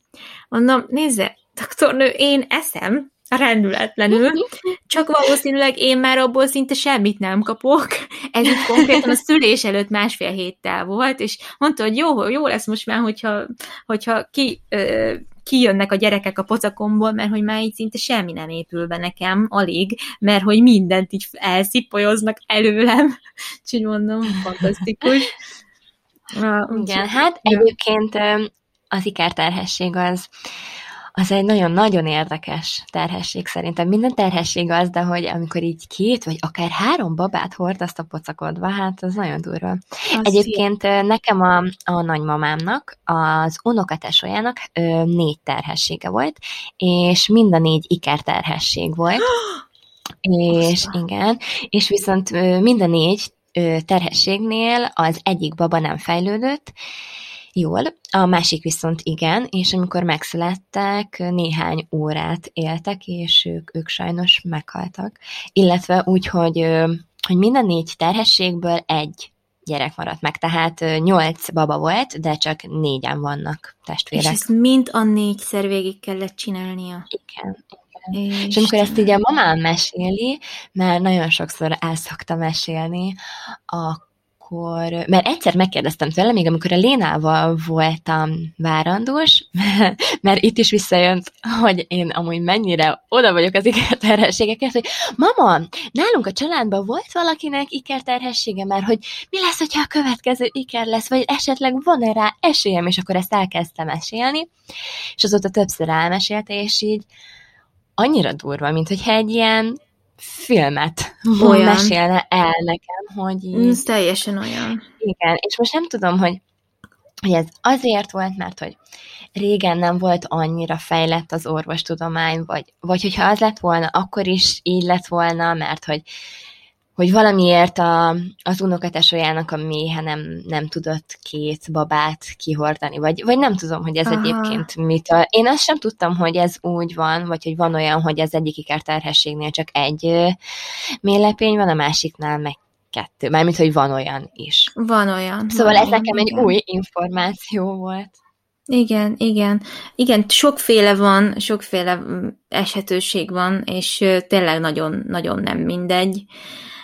Mondom, nézze, doktornő, én eszem, rendületlenül, [laughs] csak valószínűleg én már abból szinte semmit nem kapok. Ez itt konkrétan a [laughs] szülés előtt másfél héttel volt, és mondta, hogy jó, jó lesz most már, hogyha, hogyha ki, ö, kijönnek a gyerekek a pocakomból, mert hogy már így szinte semmi nem épül be nekem, alig, mert hogy mindent így elszipolyoznak előlem. [laughs] Úgyhogy mondom, fantasztikus. Igen, hát egyébként az ikerterhesség az, az egy nagyon-nagyon érdekes terhesség szerintem. Minden terhesség az, de hogy amikor így két, vagy akár három babát hordazt a pocakodva, hát az nagyon durva. Az Egyébként szép. nekem a, a nagymamámnak, az unokatesójának négy terhessége volt, és mind a négy ikerterhesség volt. [gasps] és igen, és viszont mind a négy terhességnél az egyik baba nem fejlődött, jól, a másik viszont igen, és amikor megszülettek, néhány órát éltek, és ők, ők sajnos meghaltak. Illetve úgy, hogy, hogy minden négy terhességből egy gyerek maradt meg, tehát nyolc baba volt, de csak négyen vannak testvérek. És ezt mind a négyszer végig kellett csinálnia. Igen, és, és amikor ezt így a mamám meséli, mert nagyon sokszor el szokta mesélni, a akkor, mert egyszer megkérdeztem tőle, még amikor a Lénával voltam várandós, [laughs] mert itt is visszajött, hogy én amúgy mennyire oda vagyok az ikerterhességekhez, hogy mama, nálunk a családban volt valakinek ikerterhessége, mert hogy mi lesz, hogyha a következő iker lesz, vagy esetleg van-e rá esélyem, és akkor ezt elkezdtem mesélni, és azóta többször elmesélte, és így annyira durva, mint hogyha egy ilyen filmet olyan. mesélne el nekem, hogy így... Ez teljesen olyan. Igen, és most nem tudom, hogy, hogy ez azért volt, mert hogy régen nem volt annyira fejlett az orvostudomány, vagy, vagy hogyha az lett volna, akkor is így lett volna, mert hogy hogy valamiért a, az unokatesójának a méhe nem, nem tudott két babát kihordani, vagy, vagy nem tudom, hogy ez Aha. egyébként mit. A, én azt sem tudtam, hogy ez úgy van, vagy hogy van olyan, hogy az egyik ikerterhességnél csak egy mélepény van, a másiknál meg kettő. Mármint, hogy van olyan is. Van olyan. Szóval van ez olyan, nekem igen. egy új információ volt. Igen, igen. Igen, sokféle van, sokféle eshetőség van, és tényleg nagyon, nagyon nem mindegy.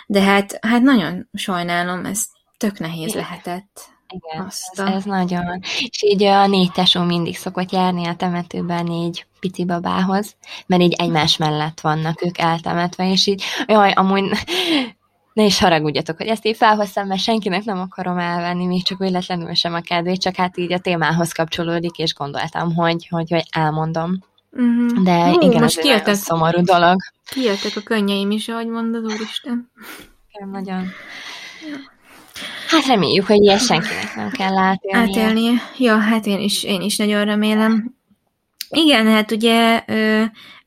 De hát, hát nagyon sajnálom, ez tök nehéz Igen. lehetett. Igen, Azt ez, ez nagyon. És így a négy tesó mindig szokott járni a temetőben négy pici babához, mert így egymás mellett vannak ők eltemetve, és így, jaj, amúgy ne is haragudjatok, hogy ezt így felhoztam, mert senkinek nem akarom elvenni, még csak véletlenül sem a kedvét, csak hát így a témához kapcsolódik, és gondoltam, hogy, hogy, hogy elmondom. Uh-huh. De Hú, igen, most ez egy szomorú dolog. Kijöttek a könnyeim is, ahogy mondod, úristen. Igen, nagyon. Hát reméljük, hogy ilyen senkinek nem kell átélnie. Átélnie. Ja, hát én is, én is nagyon remélem. Igen, hát ugye,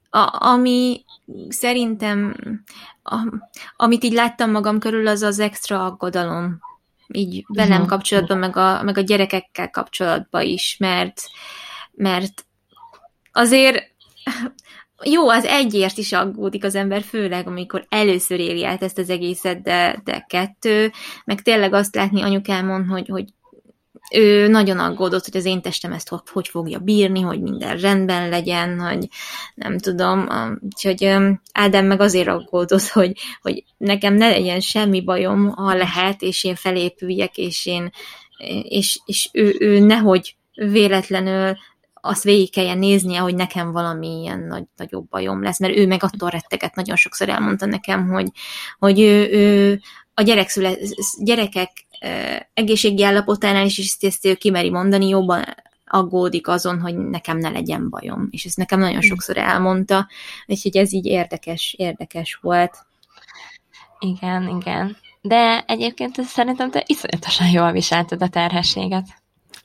a, ami szerintem, a, amit így láttam magam körül, az az extra aggodalom. Így velem uh-huh. kapcsolatban, meg a, meg a gyerekekkel kapcsolatban is, mert mert azért jó, az egyért is aggódik az ember, főleg amikor először éri át ezt az egészet, de, de kettő, meg tényleg azt látni anyukámon, hogy, hogy ő nagyon aggódott, hogy az én testem ezt hogy, fogja bírni, hogy minden rendben legyen, hogy nem tudom, úgyhogy Ádám meg azért aggódott, hogy, hogy nekem ne legyen semmi bajom, ha lehet, és én felépüljek, és én és, és ő, ő nehogy véletlenül azt végig kelljen néznie, hogy nekem valami ilyen nagy, nagyobb bajom lesz, mert ő meg attól retteget, nagyon sokszor elmondta nekem, hogy, hogy ő, ő a gyerek szüle, gyerekek egészségi állapotánál is, és ezt ő kimeri mondani, jobban aggódik azon, hogy nekem ne legyen bajom. És ezt nekem nagyon sokszor elmondta, úgyhogy ez így érdekes, érdekes volt. Igen, igen. De egyébként szerintem te iszonyatosan jól viselted a terhességet.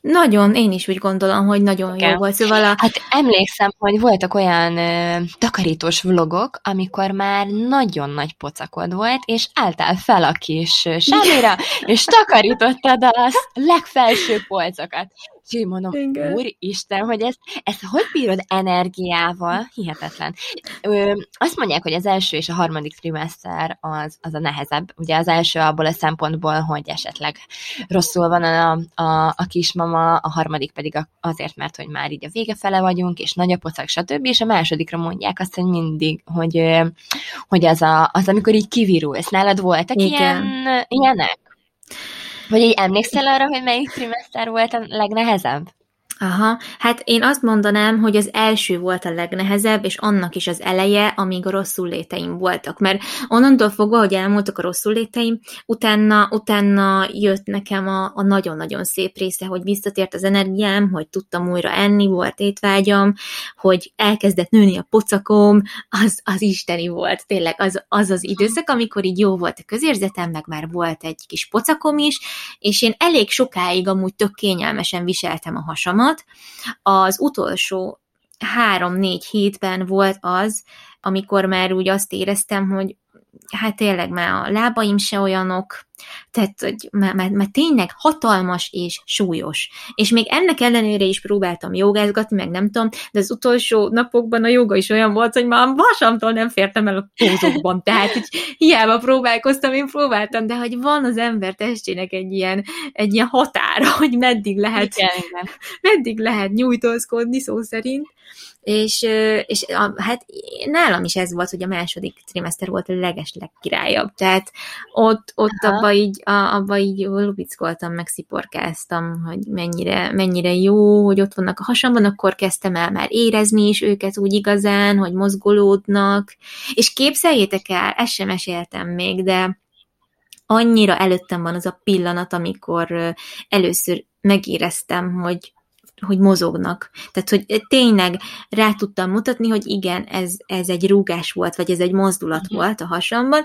Nagyon, én is úgy gondolom, hogy nagyon Igen. jó volt. Szóval a... Hát emlékszem, hogy voltak olyan ö, takarítós vlogok, amikor már nagyon nagy pocakod volt, és álltál fel a kis semmire, és takarítottad a legfelső polcokat. Így mondom, Igen. úristen, hogy ezt, ezt hogy bírod energiával? Hihetetlen. Ö, azt mondják, hogy az első és a harmadik trimester az, az a nehezebb. Ugye az első abból a szempontból, hogy esetleg rosszul van a, a, a kismama, a harmadik pedig azért, mert hogy már így a vége fele vagyunk, és nagy a pocak, stb. És a másodikra mondják azt, hogy mindig, hogy, hogy az, a, az, amikor így kivirulsz. Nálad voltak Igen. ilyen, ilyenek? Vagy így emlékszel arra, hogy melyik trimester volt a legnehezebb? Aha, hát én azt mondanám, hogy az első volt a legnehezebb, és annak is az eleje, amíg a rosszul léteim voltak, mert onnantól fogva, hogy elmúltak a rosszul léteim, utána, utána jött nekem a, a nagyon-nagyon szép része, hogy visszatért az energiám, hogy tudtam újra enni, volt étvágyam, hogy elkezdett nőni a pocakom, az, az isteni volt, tényleg az, az az időszak, amikor így jó volt a közérzetem, meg már volt egy kis pocakom is, és én elég sokáig amúgy tök kényelmesen viseltem a hasamat, folyamat. Az utolsó három-négy hétben volt az, amikor már úgy azt éreztem, hogy hát tényleg már a lábaim se olyanok, tehát hogy már, már, már tényleg hatalmas és súlyos. És még ennek ellenére is próbáltam jogázgatni, meg nem tudom, de az utolsó napokban a joga is olyan volt, hogy már vasamtól nem fértem el a pózokban. Tehát hogy hiába próbálkoztam, én próbáltam, de hogy van az ember testének egy ilyen, egy ilyen határa, hogy meddig lehet, igen, igen. meddig lehet nyújtózkodni szó szerint. És, és a, hát nálam is ez volt, hogy a második trimester volt a legesleg királyabb. Tehát ott, ott abba így, a, abba így lubickoltam, meg sziporkáztam, hogy mennyire, mennyire jó, hogy ott vannak a hasamban, akkor kezdtem el már érezni is őket úgy igazán, hogy mozgolódnak, és képzeljétek el, ezt sem meséltem még, de annyira előttem van az a pillanat, amikor először megéreztem, hogy hogy mozognak. Tehát, hogy tényleg rá tudtam mutatni, hogy igen, ez, ez egy rúgás volt, vagy ez egy mozdulat uh-huh. volt a hasamban.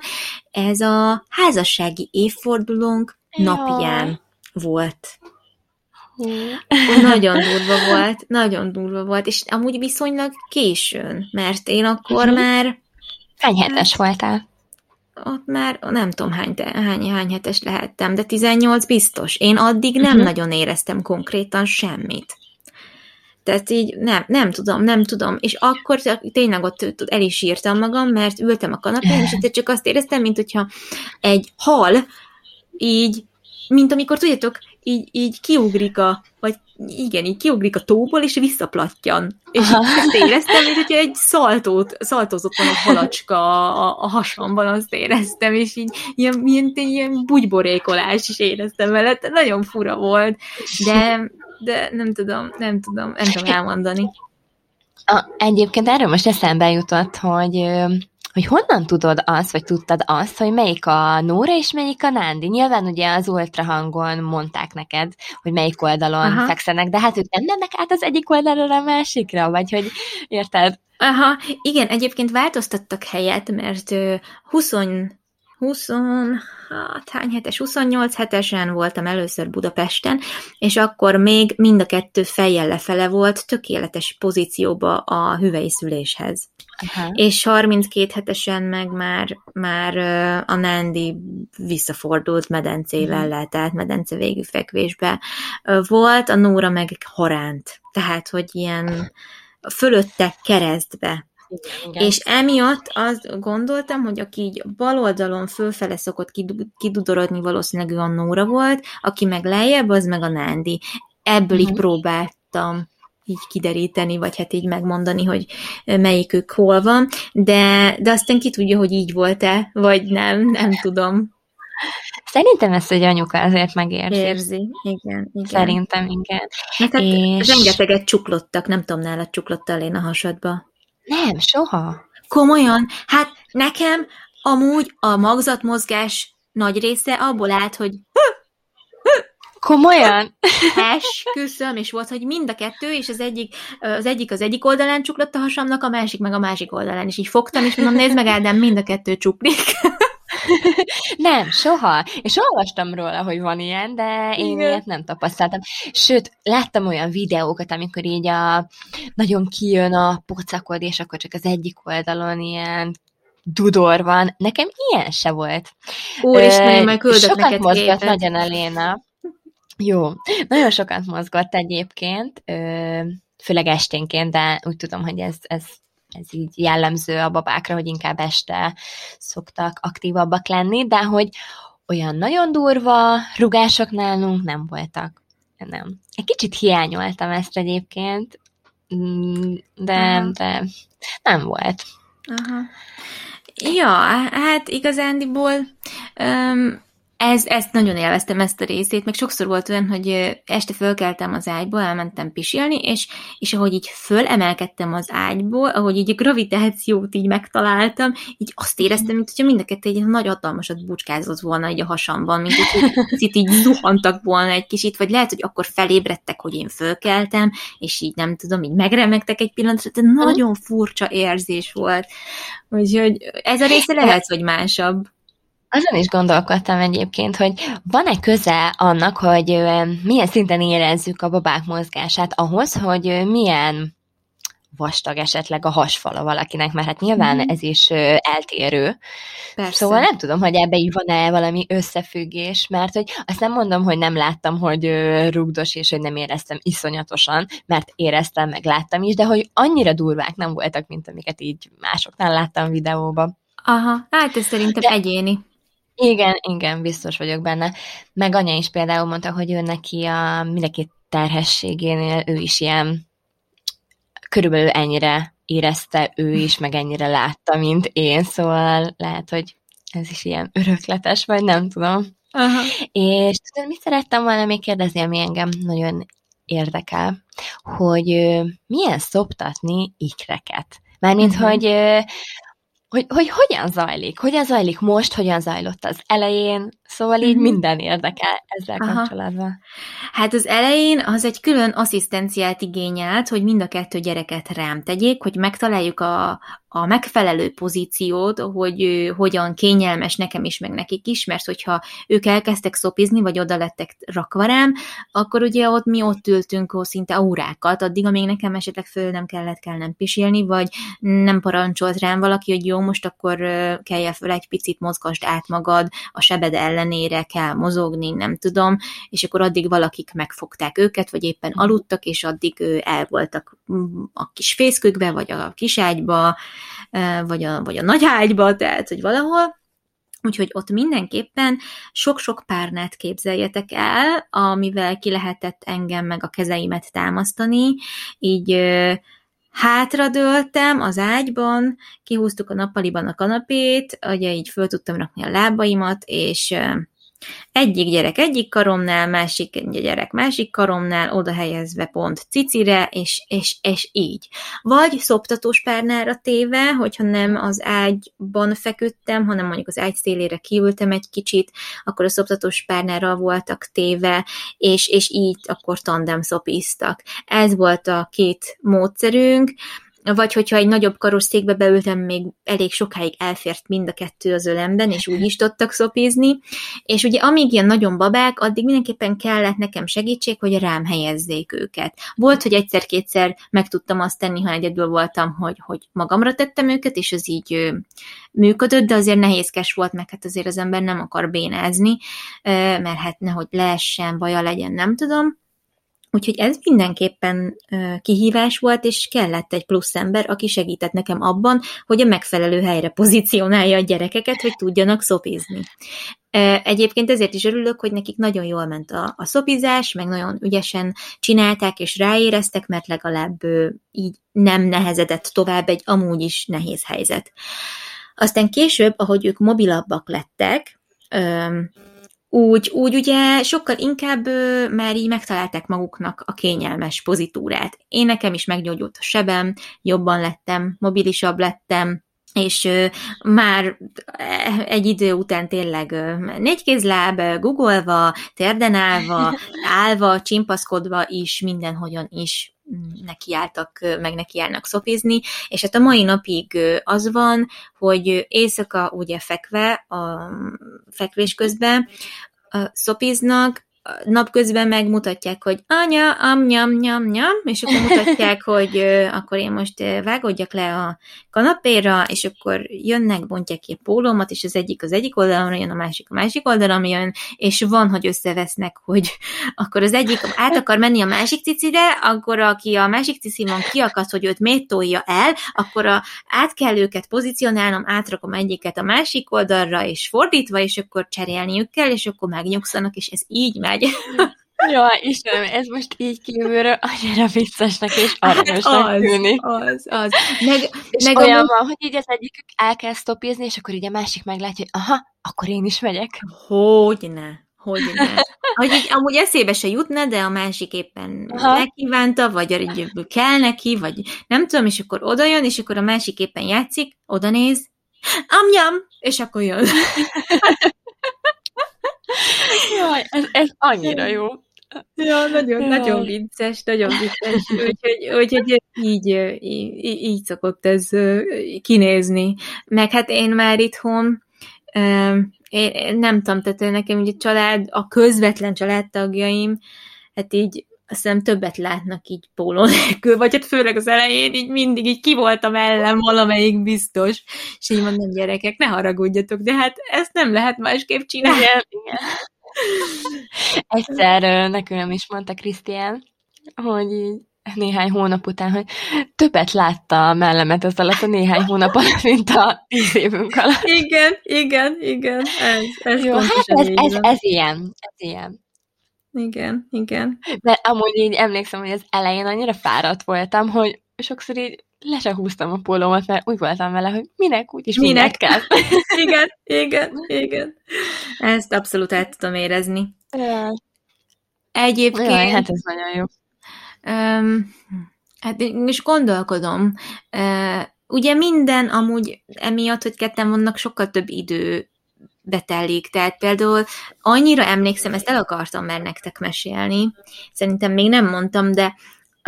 Ez a házassági évfordulónk Jaj. napján volt. Uh. Nagyon durva volt, nagyon durva volt, és amúgy viszonylag későn, mert én akkor uh-huh. már... Hány hetes hát, voltál? Ott már nem tudom hány, hány, hány hetes lehettem, de 18 biztos. Én addig nem uh-huh. nagyon éreztem konkrétan semmit. Tehát így nem, nem tudom, nem tudom. És akkor tényleg ott el is írtam magam, mert ültem a kanapén, és csak azt éreztem, mint hogyha egy hal így, mint amikor tudjátok, így, így kiugrik a, vagy igen, így kiugrik a tóból, és visszaplattyan. És Aha. ezt éreztem, mint hogyha egy szaltót, szaltozott van egy halacska a, a hasamban, azt éreztem, és így ilyen, ilyen, ilyen bugyborékolás is éreztem vele. Nagyon fura volt, de de nem tudom, nem tudom, nem tudom elmondani. A, egyébként erről most eszembe jutott, hogy hogy honnan tudod azt, vagy tudtad azt, hogy melyik a Nóra és melyik a Nándi? Nyilván ugye az ultrahangon mondták neked, hogy melyik oldalon Aha. fekszenek, de hát ők nem mennek át az egyik oldalról a másikra, vagy hogy érted? Aha, igen, egyébként változtattak helyet, mert 20 20, hát hány hetes, 28 hetesen voltam először Budapesten, és akkor még mind a kettő fejjel lefele volt, tökéletes pozícióba a hüvei szüléshez. Aha. És 32 hetesen meg már, már a Nandi visszafordult medencével uh-huh. letelt, medence végű fekvésbe volt, a Nóra meg haránt. Tehát, hogy ilyen fölötte keresztbe igen. És emiatt azt gondoltam, hogy aki így bal oldalon fölfele szokott kidudorodni, valószínűleg ő a Nóra volt, aki meg lejjebb, az meg a Nándi. Ebből uh-huh. így mhm. próbáltam így kideríteni, vagy hát így megmondani, hogy melyikük hol van, de, de aztán ki tudja, hogy így volt-e, vagy nem, nem tudom. Szerintem ezt egy anyuka azért megérzi. Érzi, igen, igen. Szerintem igen. Hát és... rengeteget csuklottak, nem tudom, nálad csuklottál én a hasadba. Nem, soha. Komolyan? Hát nekem amúgy a magzatmozgás nagy része abból állt, hogy Komolyan? Esküszöm, és volt, hogy mind a kettő, és az egyik az egyik, az egyik oldalán csuklott a hasamnak, a másik meg a másik oldalán, és így fogtam, és mondom, nézd meg, Ádám, mind a kettő csuklik. [laughs] nem, soha. És olvastam róla, hogy van ilyen, de én Igen. ilyet nem tapasztaltam. Sőt, láttam olyan videókat, amikor így a nagyon kijön a pocakod, és akkor csak az egyik oldalon ilyen dudor van. Nekem ilyen se volt. Úristen, én majd küldök Sokat neked mozgott képet. nagyon Eléna. Jó, nagyon sokat mozgott egyébként, főleg esténként, de úgy tudom, hogy ez, ez ez így jellemző a babákra, hogy inkább este szoktak aktívabbak lenni, de hogy olyan nagyon durva rugások nálunk nem voltak. Nem. Egy kicsit hiányoltam ezt egyébként, mm, de, de nem volt. Aha. Ja, hát igazándiból um, ez, ezt nagyon élveztem, ezt a részét, meg sokszor volt olyan, hogy este fölkeltem az ágyból, elmentem pisilni, és, és ahogy így fölemelkedtem az ágyból, ahogy így a gravitációt így megtaláltam, így azt éreztem, mint hogyha mind a kettő egy nagy hatalmasat bucskázott volna így a hasamban, mint hogy [laughs] picit így zuhantak volna egy kicsit, vagy lehet, hogy akkor felébredtek, hogy én fölkeltem, és így nem tudom, így megremegtek egy pillanatra, de nagyon furcsa érzés volt. Úgyhogy ez a része lehet, hogy másabb. Azon is gondolkodtam egyébként, hogy van-e köze annak, hogy milyen szinten érezzük a babák mozgását ahhoz, hogy milyen vastag esetleg a hasfala valakinek, mert hát nyilván mm-hmm. ez is eltérő. Persze. Szóval nem tudom, hogy ebbe így van-e valami összefüggés, mert hogy azt nem mondom, hogy nem láttam, hogy rugdos, és hogy nem éreztem iszonyatosan, mert éreztem, meg láttam is, de hogy annyira durvák nem voltak, mint amiket így másoknál láttam videóban. Aha, hát ez szerintem de, egyéni. Igen, igen, biztos vagyok benne. Meg anya is például mondta, hogy ő neki a mindenki terhességénél ő is ilyen körülbelül ennyire érezte ő is, meg ennyire látta, mint én, szóval lehet, hogy ez is ilyen örökletes, vagy nem tudom. Aha. És tudod, mit szerettem volna még kérdezni, ami engem nagyon érdekel, hogy milyen szoptatni ikreket. Mármint, uh-huh. hogy hogy, hogy hogyan zajlik, hogyan zajlik most, hogyan zajlott az elején, szóval így mm-hmm. minden érdekel ezzel Aha. kapcsolatban. Hát az elején az egy külön asszisztenciát igényelt, hogy mind a kettő gyereket rám tegyék, hogy megtaláljuk a, a megfelelő pozíciót, hogy hogyan kényelmes nekem is, meg nekik is, mert hogyha ők elkezdtek szopizni, vagy oda lettek rakva rám, akkor ugye ott mi ott ültünk ó, szinte órákat, addig, amíg nekem esetleg föl nem kellett kell nem pisilni, vagy nem parancsolt rám valaki, hogy jó, most akkor kelje föl egy picit, mozgasd át magad, a sebed ellenére kell mozogni, nem tudom, és akkor addig valakik megfogták őket, vagy éppen aludtak, és addig el voltak mm, a kis fészkükbe, vagy a kiságyba, vagy a, vagy a nagy ágyba, tehát, hogy valahol, Úgyhogy ott mindenképpen sok-sok párnát képzeljetek el, amivel ki lehetett engem meg a kezeimet támasztani, így hátradőltem az ágyban, kihúztuk a nappaliban a kanapét, ugye így föl tudtam rakni a lábaimat, és egyik gyerek egyik karomnál, másik gyerek másik karomnál, oda helyezve pont cicire, és, és, és így. Vagy szoptatós párnára téve, hogyha nem az ágyban feküdtem, hanem mondjuk az ágy szélére kiültem egy kicsit, akkor a szoptatós párnára voltak téve, és, és így akkor tandem szopiztak. Ez volt a két módszerünk, vagy hogyha egy nagyobb karosszékbe beültem, még elég sokáig elfért mind a kettő az ölemben, és úgy is tudtak szopizni, és ugye amíg ilyen nagyon babák, addig mindenképpen kellett nekem segítség, hogy rám helyezzék őket. Volt, hogy egyszer-kétszer meg tudtam azt tenni, ha egyedül voltam, hogy, hogy magamra tettem őket, és az így működött, de azért nehézkes volt, meg hát azért az ember nem akar bénázni, mert hát nehogy leessen, baja legyen, nem tudom. Úgyhogy ez mindenképpen kihívás volt, és kellett egy plusz ember, aki segített nekem abban, hogy a megfelelő helyre pozícionálja a gyerekeket, hogy tudjanak szopizni. Egyébként ezért is örülök, hogy nekik nagyon jól ment a, a szopizás, meg nagyon ügyesen csinálták, és ráéreztek, mert legalább így nem nehezedett tovább egy amúgy is nehéz helyzet. Aztán később, ahogy ők mobilabbak lettek, úgy, úgy ugye sokkal inkább ö, már így megtalálták maguknak a kényelmes pozitúrát. Én nekem is meggyógyult a sebem, jobban lettem, mobilisabb lettem, és ö, már egy idő után tényleg ö, négykézláb, googolva, térden állva, [laughs] állva, csimpaszkodva is, mindenhogyan is nekiálltak, meg nekiállnak szopizni, és hát a mai napig az van, hogy éjszaka ugye fekve, a fekvés közben szopiznak, napközben megmutatják, hogy anya, am, nyam, nyam, nyam, és akkor mutatják, [laughs] hogy akkor én most vágodjak le a kanapéra, és akkor jönnek, bontják ki a pólómat, és az egyik az egyik oldalon jön, a másik a másik oldalon jön, és van, hogy összevesznek, hogy [laughs] akkor az egyik át akar menni a másik cicire, akkor aki a másik cicimon kiakadt, hogy őt miért tolja el, akkor a, át kell őket pozícionálnom, átrakom egyiket a másik oldalra, és fordítva, és akkor cserélniük kell, és akkor megnyugszanak, és ez így megy megy. [laughs] Ja, Istenem, ez most így kívülről annyira viccesnek és aranyosnak az, tűnik. Az, az. Meg, És meg olyan amúgy- van, hogy így az egyikük el kell sztopizni, és akkor így a másik meglátja, hogy aha, akkor én is megyek. Hogyne, hogyne. [laughs] Hogy így, amúgy eszébe se jutna, de a másik éppen Aha. megkívánta, vagy így kell neki, vagy nem tudom, és akkor oda jön, és akkor a másik éppen játszik, oda néz, amnyam, és akkor jön. [laughs] Jaj, ez, ez annyira jó. Ja, nagyon, Jaj. nagyon vicces, nagyon vicces. Úgyhogy, úgyhogy így, így, így szokott ez kinézni. Meg hát én már itthon, én, nem tudom, tehát nekem ugye család, a közvetlen családtagjaim, hát így azt hiszem többet látnak így póló nélkül, vagy hát főleg az elején így mindig így ki voltam ellen valamelyik biztos, és így mondom, gyerekek, ne haragudjatok, de hát ezt nem lehet másképp csinálni. [laughs] Egyszer nekünk is mondta Krisztián, hogy így néhány hónap után, hogy többet látta a mellemet ez alatt a néhány hónap alatt, mint a tíz évünk alatt. Igen, igen, igen, ez, ez Jó, hát ez, ez, van. ez ilyen, ez ilyen. Igen, igen. De amúgy így emlékszem, hogy az elején annyira fáradt voltam, hogy sokszor így le se húztam a pólómat, mert úgy voltam vele, hogy minek, úgyis Minek? minek kell. [laughs] Igen, igen, [laughs] igen. Ezt abszolút el tudom érezni. Egyébként, Jaj, hát ez nagyon jó. um, hát én is gondolkodom. Uh, ugye minden amúgy emiatt, hogy ketten vannak, sokkal több idő betelik. Tehát például annyira emlékszem, ezt el akartam már nektek mesélni, szerintem még nem mondtam, de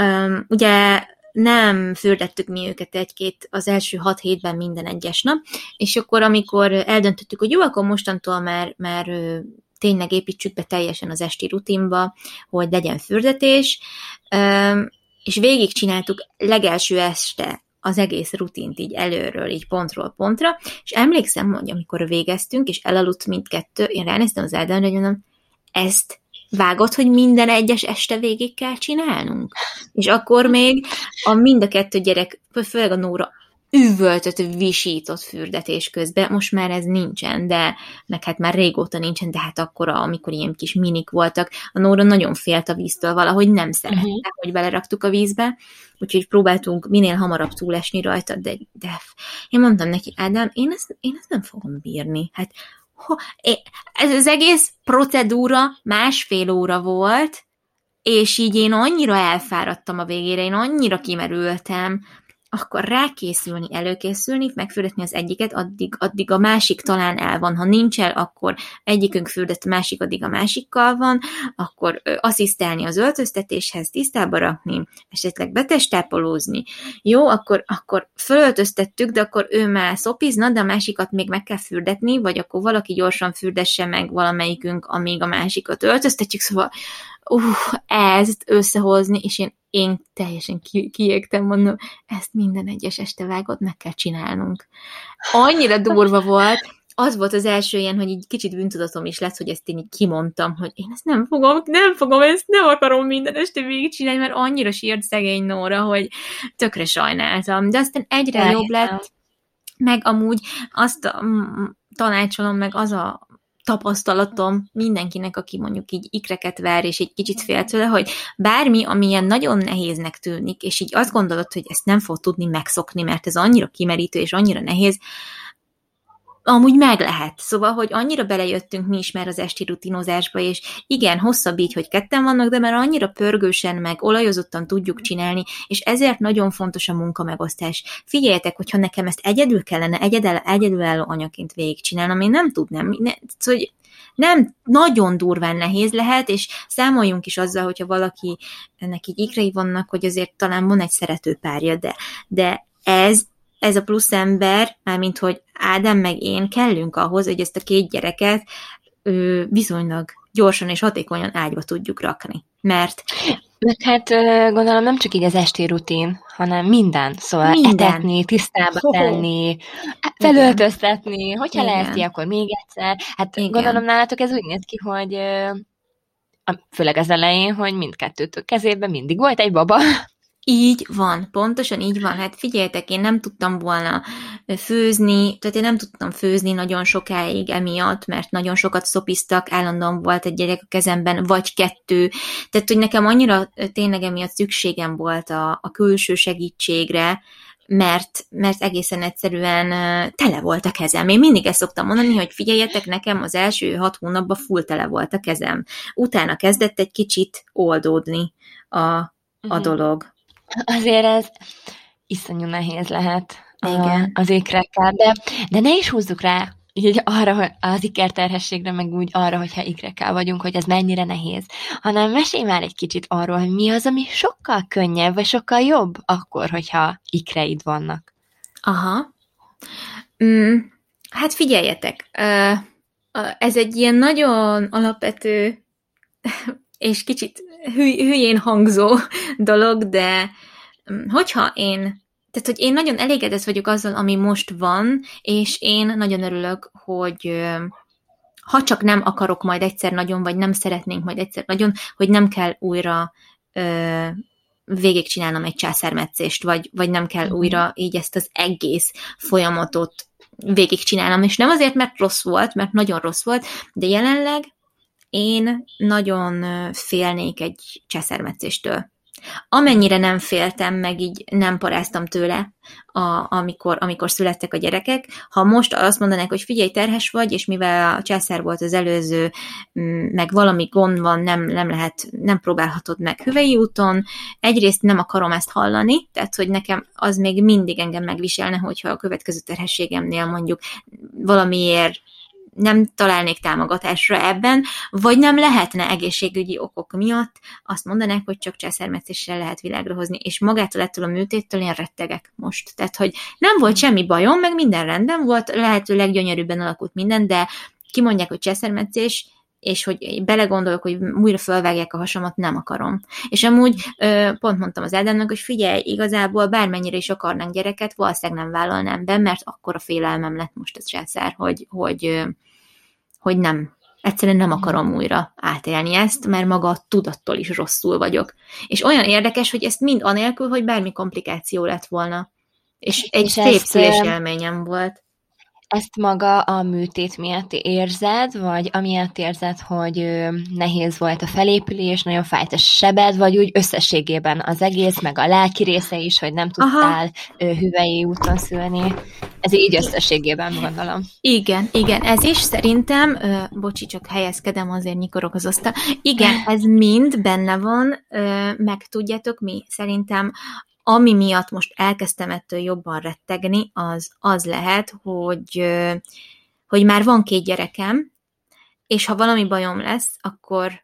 um, ugye nem fürdettük mi őket egy-két az első hat hétben minden egyes nap, és akkor amikor eldöntöttük, hogy jó, akkor mostantól már, már tényleg építsük be teljesen az esti rutinba, hogy legyen fürdetés, és végigcsináltuk legelső este az egész rutint így előről, így pontról pontra, és emlékszem, hogy amikor végeztünk, és elaludt mindkettő, én ránéztem az Eldönre, hogy mondom, ezt vágod, hogy minden egyes este végig kell csinálnunk? És akkor még a mind a kettő gyerek, főleg a Nóra üvöltött, visított fürdetés közben, most már ez nincsen, de meg hát már régóta nincsen, de hát akkor, amikor ilyen kis minik voltak, a Nóra nagyon félt a víztől, valahogy nem szerette, uh-huh. hogy beleraktuk a vízbe, úgyhogy próbáltunk minél hamarabb túlesni rajta, de, de én mondtam neki, Ádám, én ezt, én ezt nem fogom bírni. Hát ho, ez az egész procedúra másfél óra volt, és így én annyira elfáradtam a végére, én annyira kimerültem, akkor rákészülni, előkészülni, megfürdetni az egyiket, addig, addig a másik talán el van. Ha nincs el, akkor egyikünk fürdet, másik addig a másikkal van, akkor asszisztálni az öltöztetéshez, tisztába rakni, esetleg betestápolózni. Jó, akkor, akkor fölöltöztettük, de akkor ő már szopizna, de a másikat még meg kell fürdetni, vagy akkor valaki gyorsan fürdesse meg valamelyikünk, amíg a másikat öltöztetjük, szóval uh, ezt összehozni, és én, én teljesen ki, kiégtem, mondom, ezt minden egyes este vágott, meg kell csinálnunk. Annyira durva volt, az volt az első ilyen, hogy így kicsit bűntudatom is lett, hogy ezt én így kimondtam, hogy én ezt nem fogom, nem fogom, ezt nem akarom minden este végigcsinálni, mert annyira sírt szegény Nóra, hogy tökre sajnáltam. De aztán egyre Elhiszem. jobb lett, meg amúgy azt a, tanácsolom, meg az a tapasztalatom mindenkinek, aki mondjuk így ikreket vár, és egy kicsit fél tőle, hogy bármi, amilyen nagyon nehéznek tűnik, és így azt gondolod, hogy ezt nem fog tudni megszokni, mert ez annyira kimerítő és annyira nehéz, amúgy meg lehet. Szóval, hogy annyira belejöttünk mi is már az esti rutinozásba, és igen, hosszabb így, hogy ketten vannak, de már annyira pörgősen, meg olajozottan tudjuk csinálni, és ezért nagyon fontos a munkamegosztás. Figyeljetek, hogyha nekem ezt egyedül kellene, egyedül, egyedülálló anyaként végigcsinálnom, én nem tudnám. Ne, hogy nem nagyon durván nehéz lehet, és számoljunk is azzal, hogyha valaki ennek így ikrei vannak, hogy azért talán van egy szerető párja, de, de ez ez a plusz ember, mármint hogy Ádám meg én kellünk ahhoz, hogy ezt a két gyereket ö, viszonylag gyorsan és hatékonyan ágyba tudjuk rakni. Mert meg hát gondolom nem csak így az esti rutin, hanem minden. Szóval minden. etetni, tisztába tenni, felöltöztetni, hogyha Igen. lehet ki, akkor még egyszer. Hát Igen. gondolom nálatok ez úgy néz ki, hogy főleg az elején, hogy mindkettőtök kezében mindig volt egy baba. Így van, pontosan így van. Hát figyeljetek, én nem tudtam volna főzni, tehát én nem tudtam főzni nagyon sokáig emiatt, mert nagyon sokat szopiztak, állandóan volt egy gyerek a kezemben, vagy kettő. Tehát, hogy nekem annyira tényleg emiatt szükségem volt a, a külső segítségre, mert, mert egészen egyszerűen tele volt a kezem. Én mindig ezt szoktam mondani, hogy figyeljetek, nekem az első hat hónapban full tele volt a kezem. Utána kezdett egy kicsit oldódni a, a uh-huh. dolog. Azért ez iszonyú nehéz lehet Igen. az ékrekkel, de, de ne is húzzuk rá így arra, hogy az ikerterhességre, meg úgy arra, hogyha ikrekkel vagyunk, hogy ez mennyire nehéz, hanem mesélj már egy kicsit arról, hogy mi az, ami sokkal könnyebb, vagy sokkal jobb akkor, hogyha ikreid vannak. Aha. Mm, hát figyeljetek, ez egy ilyen nagyon alapvető [laughs] és kicsit hüly, hülyén hangzó [laughs] dolog, de mm, hogyha én, tehát hogy én nagyon elégedett vagyok azzal, ami most van, és én nagyon örülök, hogy ha csak nem akarok majd egyszer nagyon, vagy nem szeretnénk majd egyszer nagyon, hogy nem kell újra ö, végigcsinálnom egy császármetszést, vagy, vagy nem kell mhm. újra így ezt az egész folyamatot végigcsinálnom, és nem azért, mert rossz volt, mert nagyon rossz volt, de jelenleg én nagyon félnék egy császármetszéstől. Amennyire nem féltem, meg így nem paráztam tőle, a, amikor, amikor születtek a gyerekek, ha most azt mondanák, hogy figyelj, terhes vagy, és mivel a császár volt az előző, meg valami gond van, nem, nem lehet, nem próbálhatod meg hüvei úton, egyrészt nem akarom ezt hallani, tehát, hogy nekem az még mindig engem megviselne, hogyha a következő terhességemnél mondjuk valamiért nem találnék támogatásra ebben, vagy nem lehetne egészségügyi okok miatt azt mondanák, hogy csak császármetszéssel lehet világra hozni, és magától ettől a műtéttől én rettegek most. Tehát, hogy nem volt semmi bajom, meg minden rendben volt, lehetőleg gyönyörűbben alakult minden, de kimondják, hogy császármetszés, és hogy belegondolok, hogy újra fölvágják a hasamat, nem akarom. És amúgy pont mondtam az Ádámnak, hogy figyelj, igazából bármennyire is akarnánk gyereket, valószínűleg nem vállalnám be, mert akkor a félelmem lett most a császár, hogy, hogy, hogy nem, egyszerűen nem akarom újra átélni ezt, mert maga a tudattól is rosszul vagyok. És olyan érdekes, hogy ezt mind anélkül, hogy bármi komplikáció lett volna. És egy és szép szülés élményem volt ezt maga a műtét miatt érzed, vagy amiatt érzed, hogy nehéz volt a felépülés, nagyon fájt a sebed, vagy úgy összességében az egész, meg a lelki része is, hogy nem tudtál Aha. hüvei úton szülni. Ez így összességében gondolom. Igen, igen, ez is szerintem, bocsi, csak helyezkedem, azért nyikorok az asztal. Igen, ez mind benne van, meg tudjátok mi, szerintem ami miatt most elkezdtem ettől jobban rettegni, az az lehet, hogy, hogy már van két gyerekem, és ha valami bajom lesz, akkor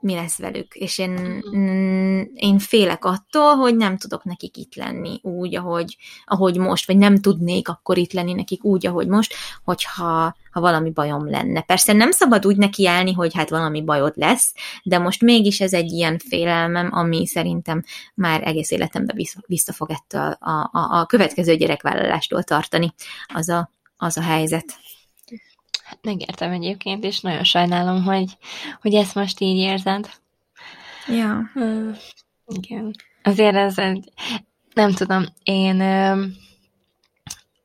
mi lesz velük. És én, mm, én félek attól, hogy nem tudok nekik itt lenni úgy, ahogy, ahogy most, vagy nem tudnék akkor itt lenni nekik úgy, ahogy most, hogyha ha valami bajom lenne. Persze nem szabad úgy nekiállni, hogy hát valami bajod lesz, de most mégis ez egy ilyen félelmem, ami szerintem már egész életemben vissza, vissza fog ettől a, a, a következő gyerekvállalástól tartani az a, az a helyzet. Hát megértem egyébként, és nagyon sajnálom, hogy, hogy ezt most így érzed. Ja. igen. Azért ez egy, nem tudom, én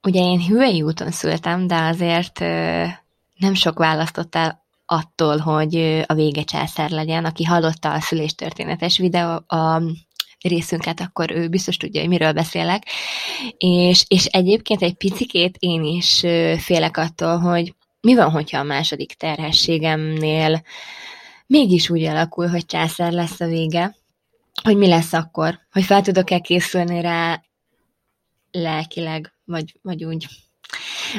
ugye én hüvei úton szültem, de azért nem sok választottál attól, hogy a vége császár legyen. Aki hallotta a szüléstörténetes videó, a részünket, akkor ő biztos tudja, hogy miről beszélek. És, és egyébként egy picikét én is félek attól, hogy mi van, hogyha a második terhességemnél mégis úgy alakul, hogy császár lesz a vége, hogy mi lesz akkor? Hogy fel tudok-e készülni rá lelkileg, vagy, vagy úgy,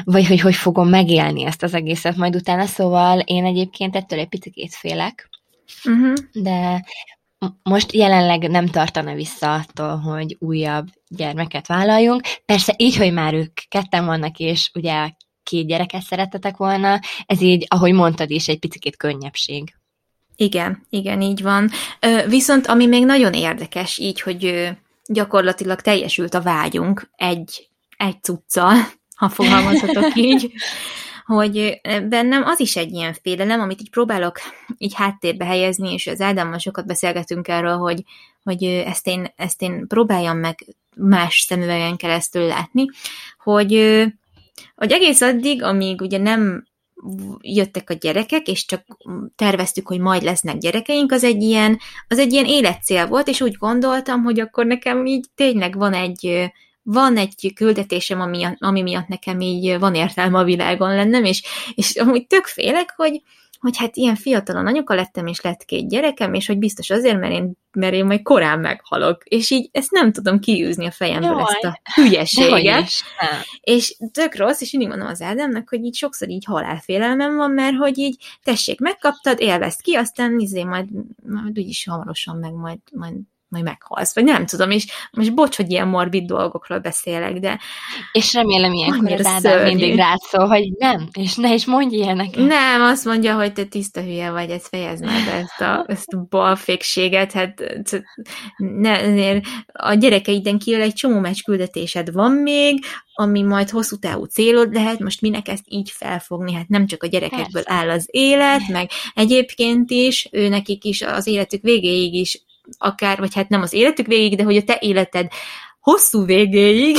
vagy hogy hogy fogom megélni ezt az egészet majd utána, szóval én egyébként ettől egy picit félek, uh-huh. de most jelenleg nem tartana vissza attól, hogy újabb gyermeket vállaljunk. Persze így, hogy már ők ketten vannak, és ugye két gyereket szerettetek volna, ez így, ahogy mondtad is, egy picit könnyebbség. Igen, igen, így van. Viszont ami még nagyon érdekes, így, hogy gyakorlatilag teljesült a vágyunk egy, egy cuccal, [laughs] ha fogalmazhatok [laughs] így, hogy bennem az is egy ilyen félelem, amit így próbálok így háttérbe helyezni, és az Ádámmal sokat beszélgetünk erről, hogy, hogy ezt, én, ezt én próbáljam meg más szemüvegen keresztül látni, hogy hogy egész addig, amíg ugye nem jöttek a gyerekek, és csak terveztük, hogy majd lesznek gyerekeink, az egy ilyen, az egy ilyen életcél volt, és úgy gondoltam, hogy akkor nekem így tényleg van egy, van egy küldetésem, ami, ami miatt nekem így van értelme a világon lennem, és, és amúgy tök félek, hogy, hogy hát ilyen fiatalon anyuka lettem, és lett két gyerekem, és hogy biztos azért, mert én, mert én majd korán meghalok. És így ezt nem tudom kiűzni a fejemből, Jaj. ezt a hülyeséget. És tök rossz, és mindig mondom az Ádámnak, hogy így sokszor így halálfélelmem van, mert hogy így tessék, megkaptad, élvezd ki, aztán izé majd, majd úgyis hamarosan meg majd, majd majd meghalsz, vagy nem tudom, és most bocs, hogy ilyen morbid dolgokról beszélek, de... És remélem ilyenkor az Ádám mindig rád szól, hogy nem, és ne is mondj ilyeneket. Nem, azt mondja, hogy te tiszta hülye vagy, ezt fejezd meg be, ezt a, ezt a balfékséget, hát ne, a gyerekeiden kívül egy csomó meccs küldetésed van még, ami majd hosszú távú célod lehet, most minek ezt így felfogni, hát nem csak a gyerekekből Persze. áll az élet, meg egyébként is, ő nekik is az életük végéig is akár, vagy hát nem az életük végig, de hogy a te életed hosszú végéig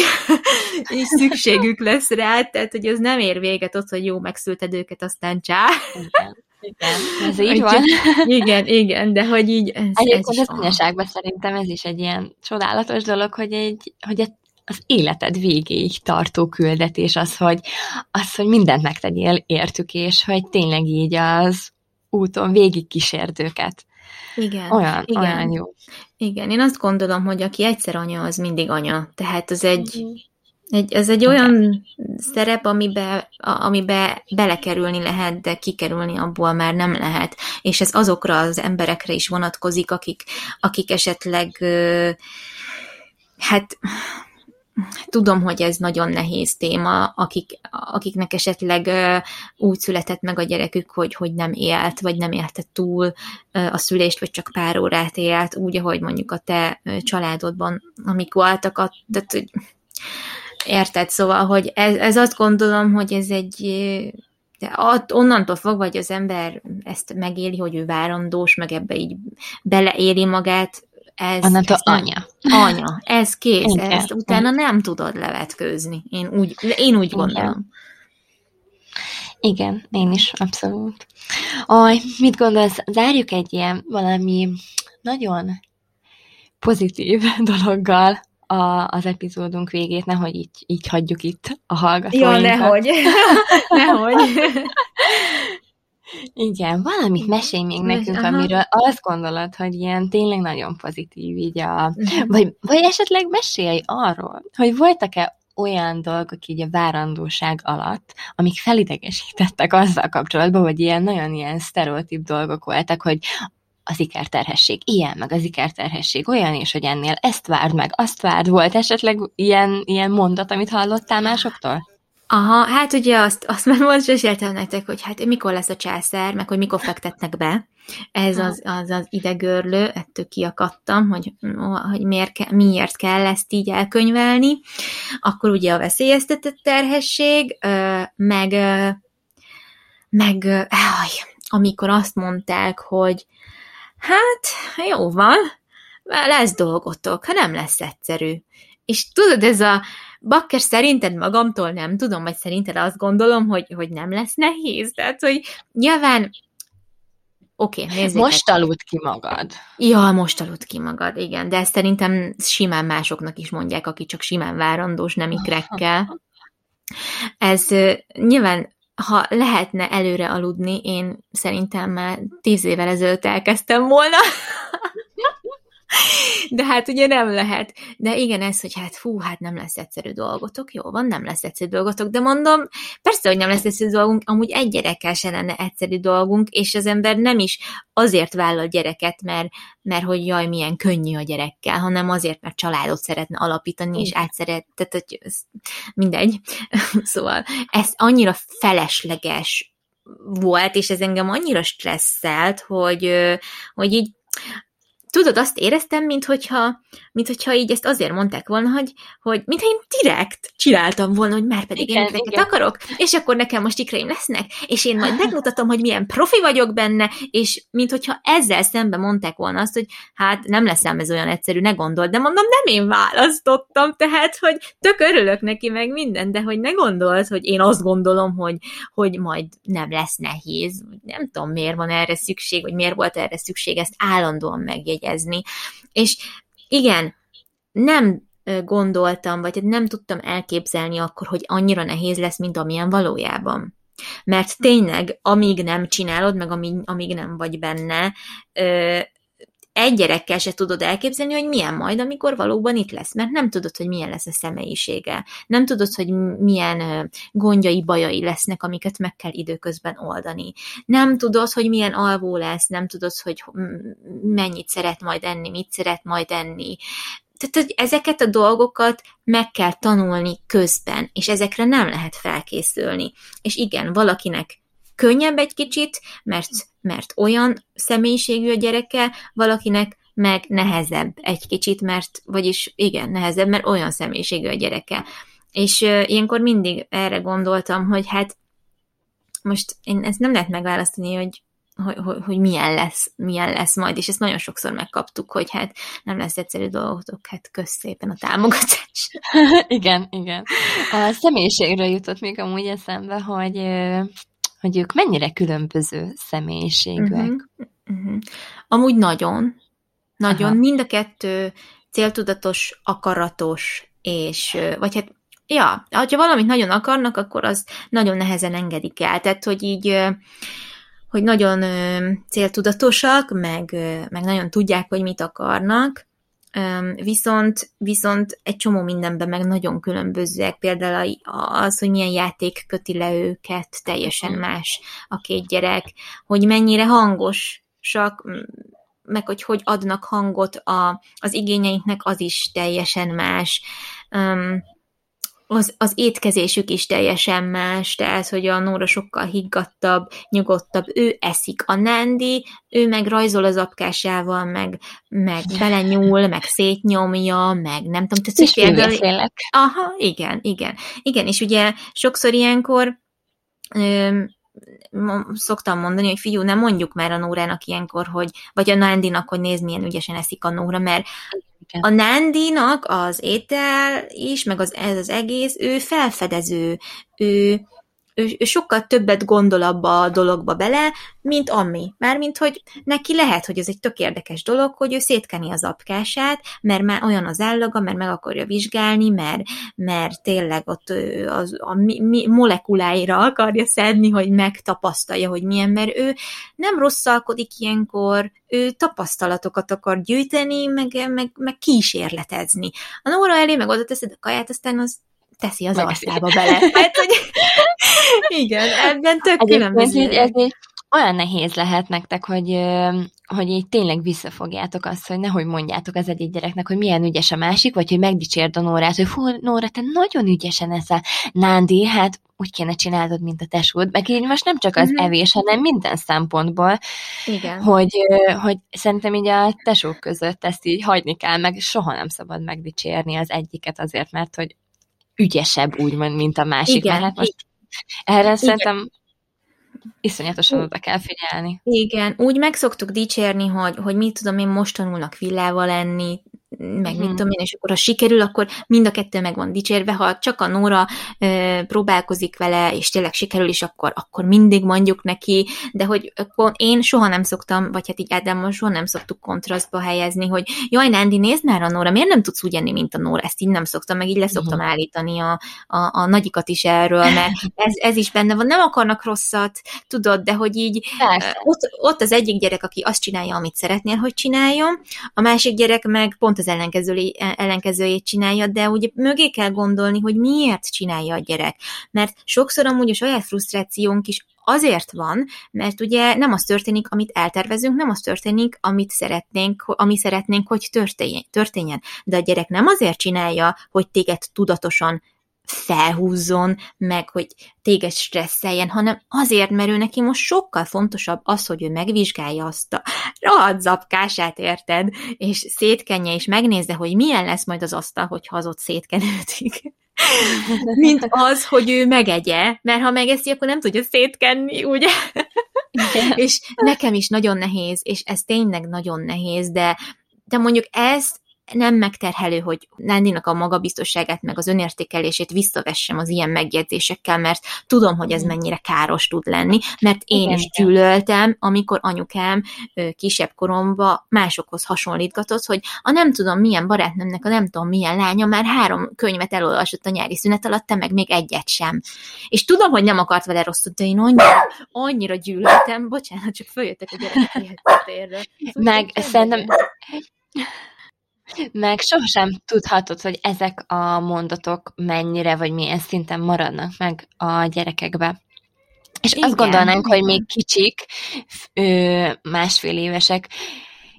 [laughs] és szükségük lesz rá, tehát hogy az nem ér véget ott, hogy jó, megszülted őket, aztán csá. Igen. Igen, ez így van. Igen, igen, de hogy így... Ez, Egyébként ez az anyaságban szerintem ez is egy ilyen csodálatos dolog, hogy, egy, hogy az életed végéig tartó küldetés az, hogy, az, hogy mindent megtegyél értük, és hogy tényleg így az úton végig kísérd őket. Igen. Olyan, igen. olyan jó. Igen, én azt gondolom, hogy aki egyszer anya, az mindig anya. Tehát az egy, mm. egy, ez egy olyan Igen. szerep, amibe, amibe belekerülni lehet, de kikerülni abból már nem lehet. És ez azokra az emberekre is vonatkozik, akik, akik esetleg hát Tudom, hogy ez nagyon nehéz téma, akik, akiknek esetleg úgy született meg a gyerekük, hogy, hogy nem élt, vagy nem élte túl a szülést, vagy csak pár órát élt, úgy, ahogy mondjuk a te családodban, amik voltak, a, hogy érted, szóval, hogy ez, ez azt gondolom, hogy ez egy de ott, onnantól fogva, hogy az ember ezt megéli, hogy ő várandós, meg ebbe így beleéli magát, ez, Onnantól ez anya. Anya, ez kész, Igen. ezt utána nem tudod levetkőzni. Én úgy, én úgy gondolom. Igen, én is, abszolút. Aj, mit gondolsz, zárjuk egy ilyen valami nagyon pozitív [laughs] dologgal a, az epizódunk végét, nehogy így, így hagyjuk itt a hallgatóinkat. Ja, nehogy. [laughs] [laughs] nehogy. Igen, valamit mesélj még nekünk, Aha. amiről azt gondolod, hogy ilyen tényleg nagyon pozitív, így a... Mhm. Vagy, vagy esetleg mesélj arról, hogy voltak-e olyan dolgok így a várandóság alatt, amik felidegesítettek azzal kapcsolatban, hogy ilyen nagyon ilyen sztereotíp dolgok voltak, hogy az ikerterhesség ilyen, meg az ikerterhesség olyan, és hogy ennél ezt várd meg, azt várd. Volt esetleg ilyen, ilyen mondat, amit hallottál másoktól? Aha, hát ugye azt, azt már most is értem nektek, hogy hát mikor lesz a császár, meg hogy mikor fektetnek be. Ez az, az, az idegörlő, ettől kiakadtam, hogy, hogy miért, miért kell ezt így elkönyvelni. Akkor ugye a veszélyeztetett terhesség, meg, meg amikor azt mondták, hogy hát jó van, lesz dolgotok, ha nem lesz egyszerű. És tudod, ez a bakker szerinted magamtól nem tudom, vagy szerinted azt gondolom, hogy, hogy nem lesz nehéz. Tehát, hogy nyilván Oké, okay, nézzétek. Most aludt ki magad. Ja, most aludt ki magad, igen. De ezt szerintem simán másoknak is mondják, aki csak simán várandós, nem ikrekkel. [laughs] Ez nyilván, ha lehetne előre aludni, én szerintem már tíz évvel ezelőtt elkezdtem volna. [laughs] De hát ugye nem lehet. De igen, ez, hogy hát fú, hát nem lesz egyszerű dolgotok, jó van, nem lesz egyszerű dolgotok, de mondom, persze, hogy nem lesz egyszerű dolgunk, amúgy egy gyerekkel se lenne egyszerű dolgunk, és az ember nem is azért vállal gyereket, mert, mert hogy jaj, milyen könnyű a gyerekkel, hanem azért, mert családot szeretne alapítani, és átszeret, tehát hogy ez mindegy. [laughs] szóval ez annyira felesleges volt, és ez engem annyira stresszelt, hogy, hogy így tudod, azt éreztem, minthogyha, minthogyha így ezt azért mondták volna, hogy, hogy mintha én direkt csináltam volna, hogy már pedig igen, én ikreket akarok, és akkor nekem most ikreim lesznek, és én majd megmutatom, hogy milyen profi vagyok benne, és minthogyha ezzel szemben mondták volna azt, hogy hát nem leszem ez olyan egyszerű, ne gondold, de mondom, nem én választottam, tehát, hogy tök örülök neki meg minden, de hogy ne gondold, hogy én azt gondolom, hogy, hogy majd nem lesz nehéz, nem tudom, miért van erre szükség, vagy miért volt erre szükség, ezt állandóan megjegy megjegyezni. És igen, nem gondoltam, vagy nem tudtam elképzelni akkor, hogy annyira nehéz lesz, mint amilyen valójában. Mert tényleg, amíg nem csinálod, meg amíg, amíg nem vagy benne, egy gyerekkel se tudod elképzelni, hogy milyen majd, amikor valóban itt lesz, mert nem tudod, hogy milyen lesz a személyisége. Nem tudod, hogy milyen gondjai, bajai lesznek, amiket meg kell időközben oldani. Nem tudod, hogy milyen alvó lesz, nem tudod, hogy mennyit szeret majd enni, mit szeret majd enni. Tehát, hogy ezeket a dolgokat meg kell tanulni közben, és ezekre nem lehet felkészülni. És igen, valakinek könnyebb egy kicsit, mert, mert olyan személyiségű a gyereke, valakinek meg nehezebb egy kicsit, mert, vagyis igen, nehezebb, mert olyan személyiségű a gyereke. És uh, ilyenkor mindig erre gondoltam, hogy hát most én ezt nem lehet megválasztani, hogy hogy, hogy, hogy milyen lesz, milyen lesz majd, és ezt nagyon sokszor megkaptuk, hogy hát nem lesz egyszerű dolgotok, hát kösz szépen a támogatás. [laughs] igen, igen. A személyiségről jutott még amúgy eszembe, hogy hogy ők mennyire különböző személyiségűek. Uh-huh. Uh-huh. Amúgy nagyon. Nagyon. Aha. Mind a kettő céltudatos, akaratos, és, vagy hát, ja, ha valamit nagyon akarnak, akkor az nagyon nehezen engedik el. Tehát, hogy így, hogy nagyon céltudatosak, meg, meg nagyon tudják, hogy mit akarnak, Viszont, viszont egy csomó mindenben meg nagyon különbözőek, például az, hogy milyen játék köti le őket, teljesen más a két gyerek, hogy mennyire hangosak, meg hogy hogy adnak hangot a, az igényeinknek, az is teljesen más. Um, az, az étkezésük is teljesen más, tehát, hogy a Nóra sokkal higgadtabb, nyugodtabb, ő eszik a Nandi, ő meg rajzol az apkásával, meg, meg belenyúl, meg szétnyomja, meg nem tudom, tehát például... Aha, igen, igen. Igen, és ugye sokszor ilyenkor öm, szoktam mondani, hogy figyú, nem mondjuk már a Nórának ilyenkor, hogy, vagy a Nandinak, hogy nézd, milyen ügyesen eszik a Nóra, mert a Nandinak az étel is, meg az, ez az egész, ő felfedező, ő, ő, sokkal többet gondol abba a dologba bele, mint ami. Mármint, hogy neki lehet, hogy ez egy tök érdekes dolog, hogy ő szétkeni az apkását, mert már olyan az állaga, mert meg akarja vizsgálni, mert, mert tényleg ott az, a mi, mi, molekuláira akarja szedni, hogy megtapasztalja, hogy milyen, mert ő nem rosszalkodik ilyenkor, ő tapasztalatokat akar gyűjteni, meg, meg, meg kísérletezni. A Nóra elé meg oda teszed a kaját, aztán az teszi az arcába bele. Hát, hogy [laughs] igen, ebben tök különböző. Ez egy olyan nehéz lehet nektek, hogy, hogy így tényleg visszafogjátok azt, hogy nehogy mondjátok az egyik gyereknek, hogy milyen ügyes a másik, vagy hogy megdicsérd a Nórát, hogy fú, Nóra, te nagyon ügyesen a Nándi, hát úgy kéne csinálod, mint a tesód, meg így most nem csak az mm-hmm. evés, hanem minden szempontból, Igen. Hogy, hogy szerintem így a tesók között ezt így hagyni kell, meg soha nem szabad megdicsérni az egyiket azért, mert hogy ügyesebb úgymond, mint a másik. Igen. Mert hát most erre Igen. szerintem iszonyatosan oda kell figyelni. Igen, úgy meg szoktuk dicsérni, hogy, hogy mit tudom én, most tanulnak villával lenni, meg mit mhm. tudom én, és akkor ha sikerül, akkor mind a kettő meg van dicsérve, ha csak a Nóra e, próbálkozik vele, és tényleg sikerül is, akkor, akkor mindig mondjuk neki, de hogy én soha nem szoktam, vagy hát így Ádámon soha nem szoktuk kontrasztba helyezni, hogy jaj, Nándi, nézd már a Nóra, miért nem tudsz úgy enni, mint a Nóra? Ezt így nem szoktam, meg így leszoktam uh-huh. állítani a, a, a nagyikat is erről, mert ez, ez is benne van, nem akarnak rosszat, tudod, de hogy így ott, ott az egyik gyerek, aki azt csinálja, amit szeretnél, hogy csináljon, a másik gyerek meg pont az ellenkezőjét csinálja, de ugye mögé kell gondolni, hogy miért csinálja a gyerek. Mert sokszor amúgy a saját frusztrációnk is azért van, mert ugye nem az történik, amit eltervezünk, nem az történik, amit szeretnénk, ami szeretnénk, hogy történjen. De a gyerek nem azért csinálja, hogy téged tudatosan felhúzzon, meg hogy téged stresszeljen, hanem azért, mert ő neki most sokkal fontosabb az, hogy ő megvizsgálja azt a rohadt zapkását, érted? És szétkenje, és megnézze, hogy milyen lesz majd az asztal, hogyha az ott szétkenődik. [laughs] Mint az, hogy ő megegye, mert ha megeszi, akkor nem tudja szétkenni, ugye? Igen. és nekem is nagyon nehéz, és ez tényleg nagyon nehéz, de de mondjuk ezt nem megterhelő, hogy Nandinak a magabiztosságát, meg az önértékelését visszavessem az ilyen megjegyzésekkel, mert tudom, hogy ez mennyire káros tud lenni, mert én igen, is gyűlöltem, amikor anyukám kisebb koromba másokhoz hasonlítgatott, hogy a nem tudom milyen barátnőmnek, a nem tudom milyen lánya már három könyvet elolvasott a nyári szünet alatt, te meg még egyet sem. És tudom, hogy nem akart vele rosszat, de én annyira, annyira gyűlöltem, bocsánat, csak följöttek a gyerekek [laughs] Meg szerintem meg sohasem tudhatod, hogy ezek a mondatok mennyire vagy milyen szinten maradnak meg a gyerekekbe. És Igen. azt gondolnánk, hogy még kicsik, másfél évesek,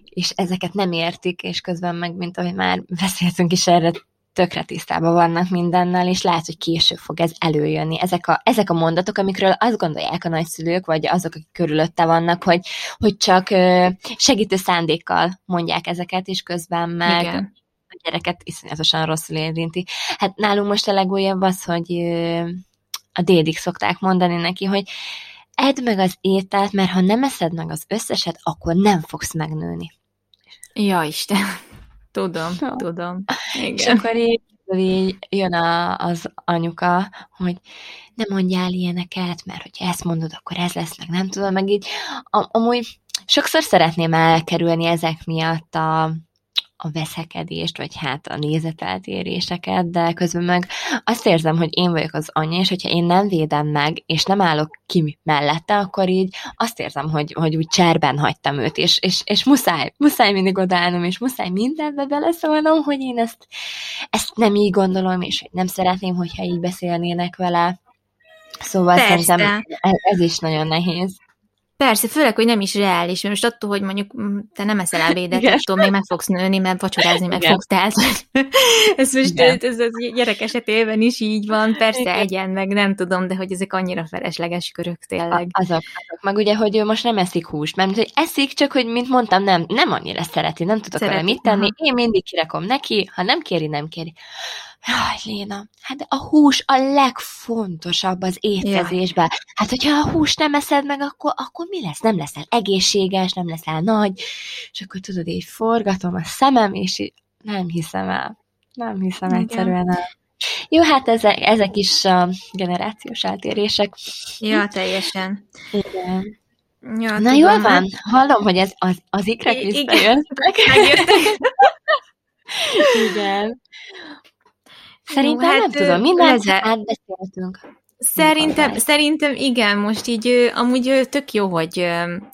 és ezeket nem értik, és közben meg, mint ahogy már beszéltünk is erre tökre tisztában vannak mindennel, és lehet, hogy később fog ez előjönni. Ezek a, ezek a mondatok, amikről azt gondolják a nagyszülők, vagy azok, akik körülötte vannak, hogy, hogy csak segítő szándékkal mondják ezeket, és közben meg Igen. a gyereket iszonyatosan rosszul érinti. Hát nálunk most a legújabb az, hogy a dédik szokták mondani neki, hogy edd meg az ételt, mert ha nem eszed meg az összeset, akkor nem fogsz megnőni. Ja, Isten. Tudom, ja. tudom. Igen. És akkor így, így jön a, az anyuka, hogy nem mondjál ilyeneket, mert hogyha ezt mondod, akkor ez lesz, meg nem tudom, meg így am- amúgy sokszor szeretném elkerülni ezek miatt a, a veszekedést, vagy hát a nézeteltéréseket, de közben meg azt érzem, hogy én vagyok az anyja, és hogyha én nem védem meg, és nem állok ki mellette, akkor így azt érzem, hogy, hogy úgy cserben hagytam őt, és, és, és muszáj, muszáj mindig odállnom, és muszáj mindenbe beleszólnom, hogy én ezt, ezt nem így gondolom, és hogy nem szeretném, hogyha így beszélnének vele. Szóval Persze. szerintem ez is nagyon nehéz. Persze, főleg, hogy nem is reális, mert most attól, hogy mondjuk mm, te nem eszel ebédet, Igen. attól még meg fogsz nőni, mert vacsorázni meg Igen. fogsz, tehát [laughs] ez most ez, ez, ez gyerek esetében is így van, persze Igen. egyen, meg nem tudom, de hogy ezek annyira felesleges körök tényleg. A, azok, azok, meg ugye, hogy ő most nem eszik húst, mert hogy eszik, csak hogy, mint mondtam, nem, nem annyira szereti, nem tudok szereti. vele mit tenni, Aha. én mindig kirakom neki, ha nem kéri, nem kéri. Jaj, Léna, hát a hús a legfontosabb az étkezésben. Ja. Hát, hogyha a hús nem eszed meg, akkor, akkor mi lesz? Nem leszel egészséges, nem leszel nagy, és akkor tudod, így forgatom a szemem, és így nem hiszem el. Nem hiszem Igen. egyszerűen el. Jó, hát ezek, ezek is a generációs eltérések. Ja, teljesen. Igen. Ja, Na tudom, jól hát- van, hallom, hogy ez az, az ikrek igen. visszajöttek. Megjöttek. [laughs] Igen. Szerintem hát, nem tudom, mindent leze- átbeszéltünk. Szerintem, szerintem igen, most így amúgy tök jó, hogy,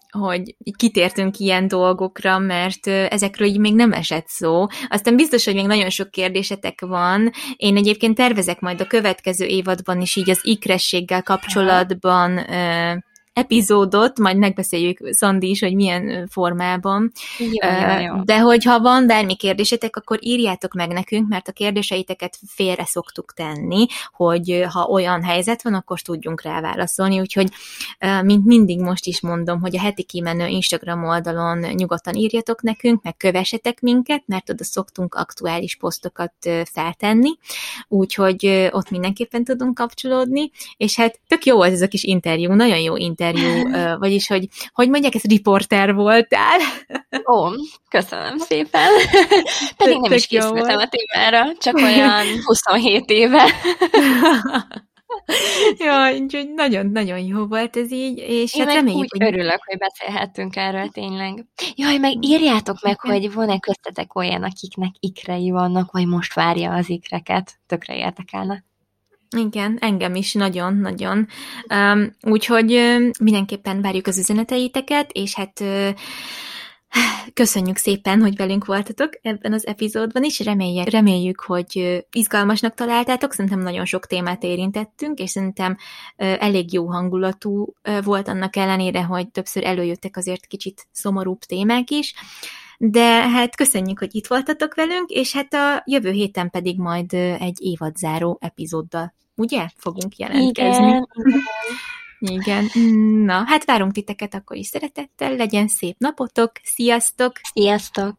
hogy kitértünk ilyen dolgokra, mert ezekről így még nem esett szó. Aztán biztos, hogy még nagyon sok kérdésetek van. Én egyébként tervezek majd a következő évadban is így az ikrességgel kapcsolatban epizódot, majd megbeszéljük Szandi is, hogy milyen formában. Jó, jó, jó. De hogyha van bármi kérdésetek, akkor írjátok meg nekünk, mert a kérdéseiteket félre szoktuk tenni, hogy ha olyan helyzet van, akkor tudjunk rá válaszolni. Úgyhogy, mint mindig most is mondom, hogy a heti kimenő Instagram oldalon nyugodtan írjatok nekünk, meg kövessetek minket, mert oda szoktunk aktuális posztokat feltenni, úgyhogy ott mindenképpen tudunk kapcsolódni, és hát tök jó volt ez a kis interjú, nagyon jó interjú, vagyis, hogy, hogy mondják, ez riporter voltál. Ó, köszönöm szépen. [laughs] Pedig nem is készültem a témára, csak olyan [laughs] 27 éve. [laughs] ja, úgyhogy nagyon-nagyon jó volt ez így, és Én hát reméljük, úgy hogy... örülök, hogy beszélhettünk erről tényleg. Jaj, meg írjátok meg, hogy van-e köztetek olyan, akiknek ikrei vannak, vagy most várja az ikreket. Tökre érdekelne. Igen, engem is nagyon-nagyon. Úgyhogy um, mindenképpen várjuk az üzeneteiteket, és hát köszönjük szépen, hogy velünk voltatok ebben az epizódban is. Reméljük, reméljük, hogy izgalmasnak találtátok. Szerintem nagyon sok témát érintettünk, és szerintem elég jó hangulatú volt annak ellenére, hogy többször előjöttek azért kicsit szomorúbb témák is. De hát köszönjük, hogy itt voltatok velünk, és hát a jövő héten pedig majd egy évadzáró epizóddal, ugye? Fogunk jelentkezni. Igen, [laughs] Igen. Na, hát várunk titeket akkor is szeretettel, legyen szép napotok, sziasztok! sziasztok!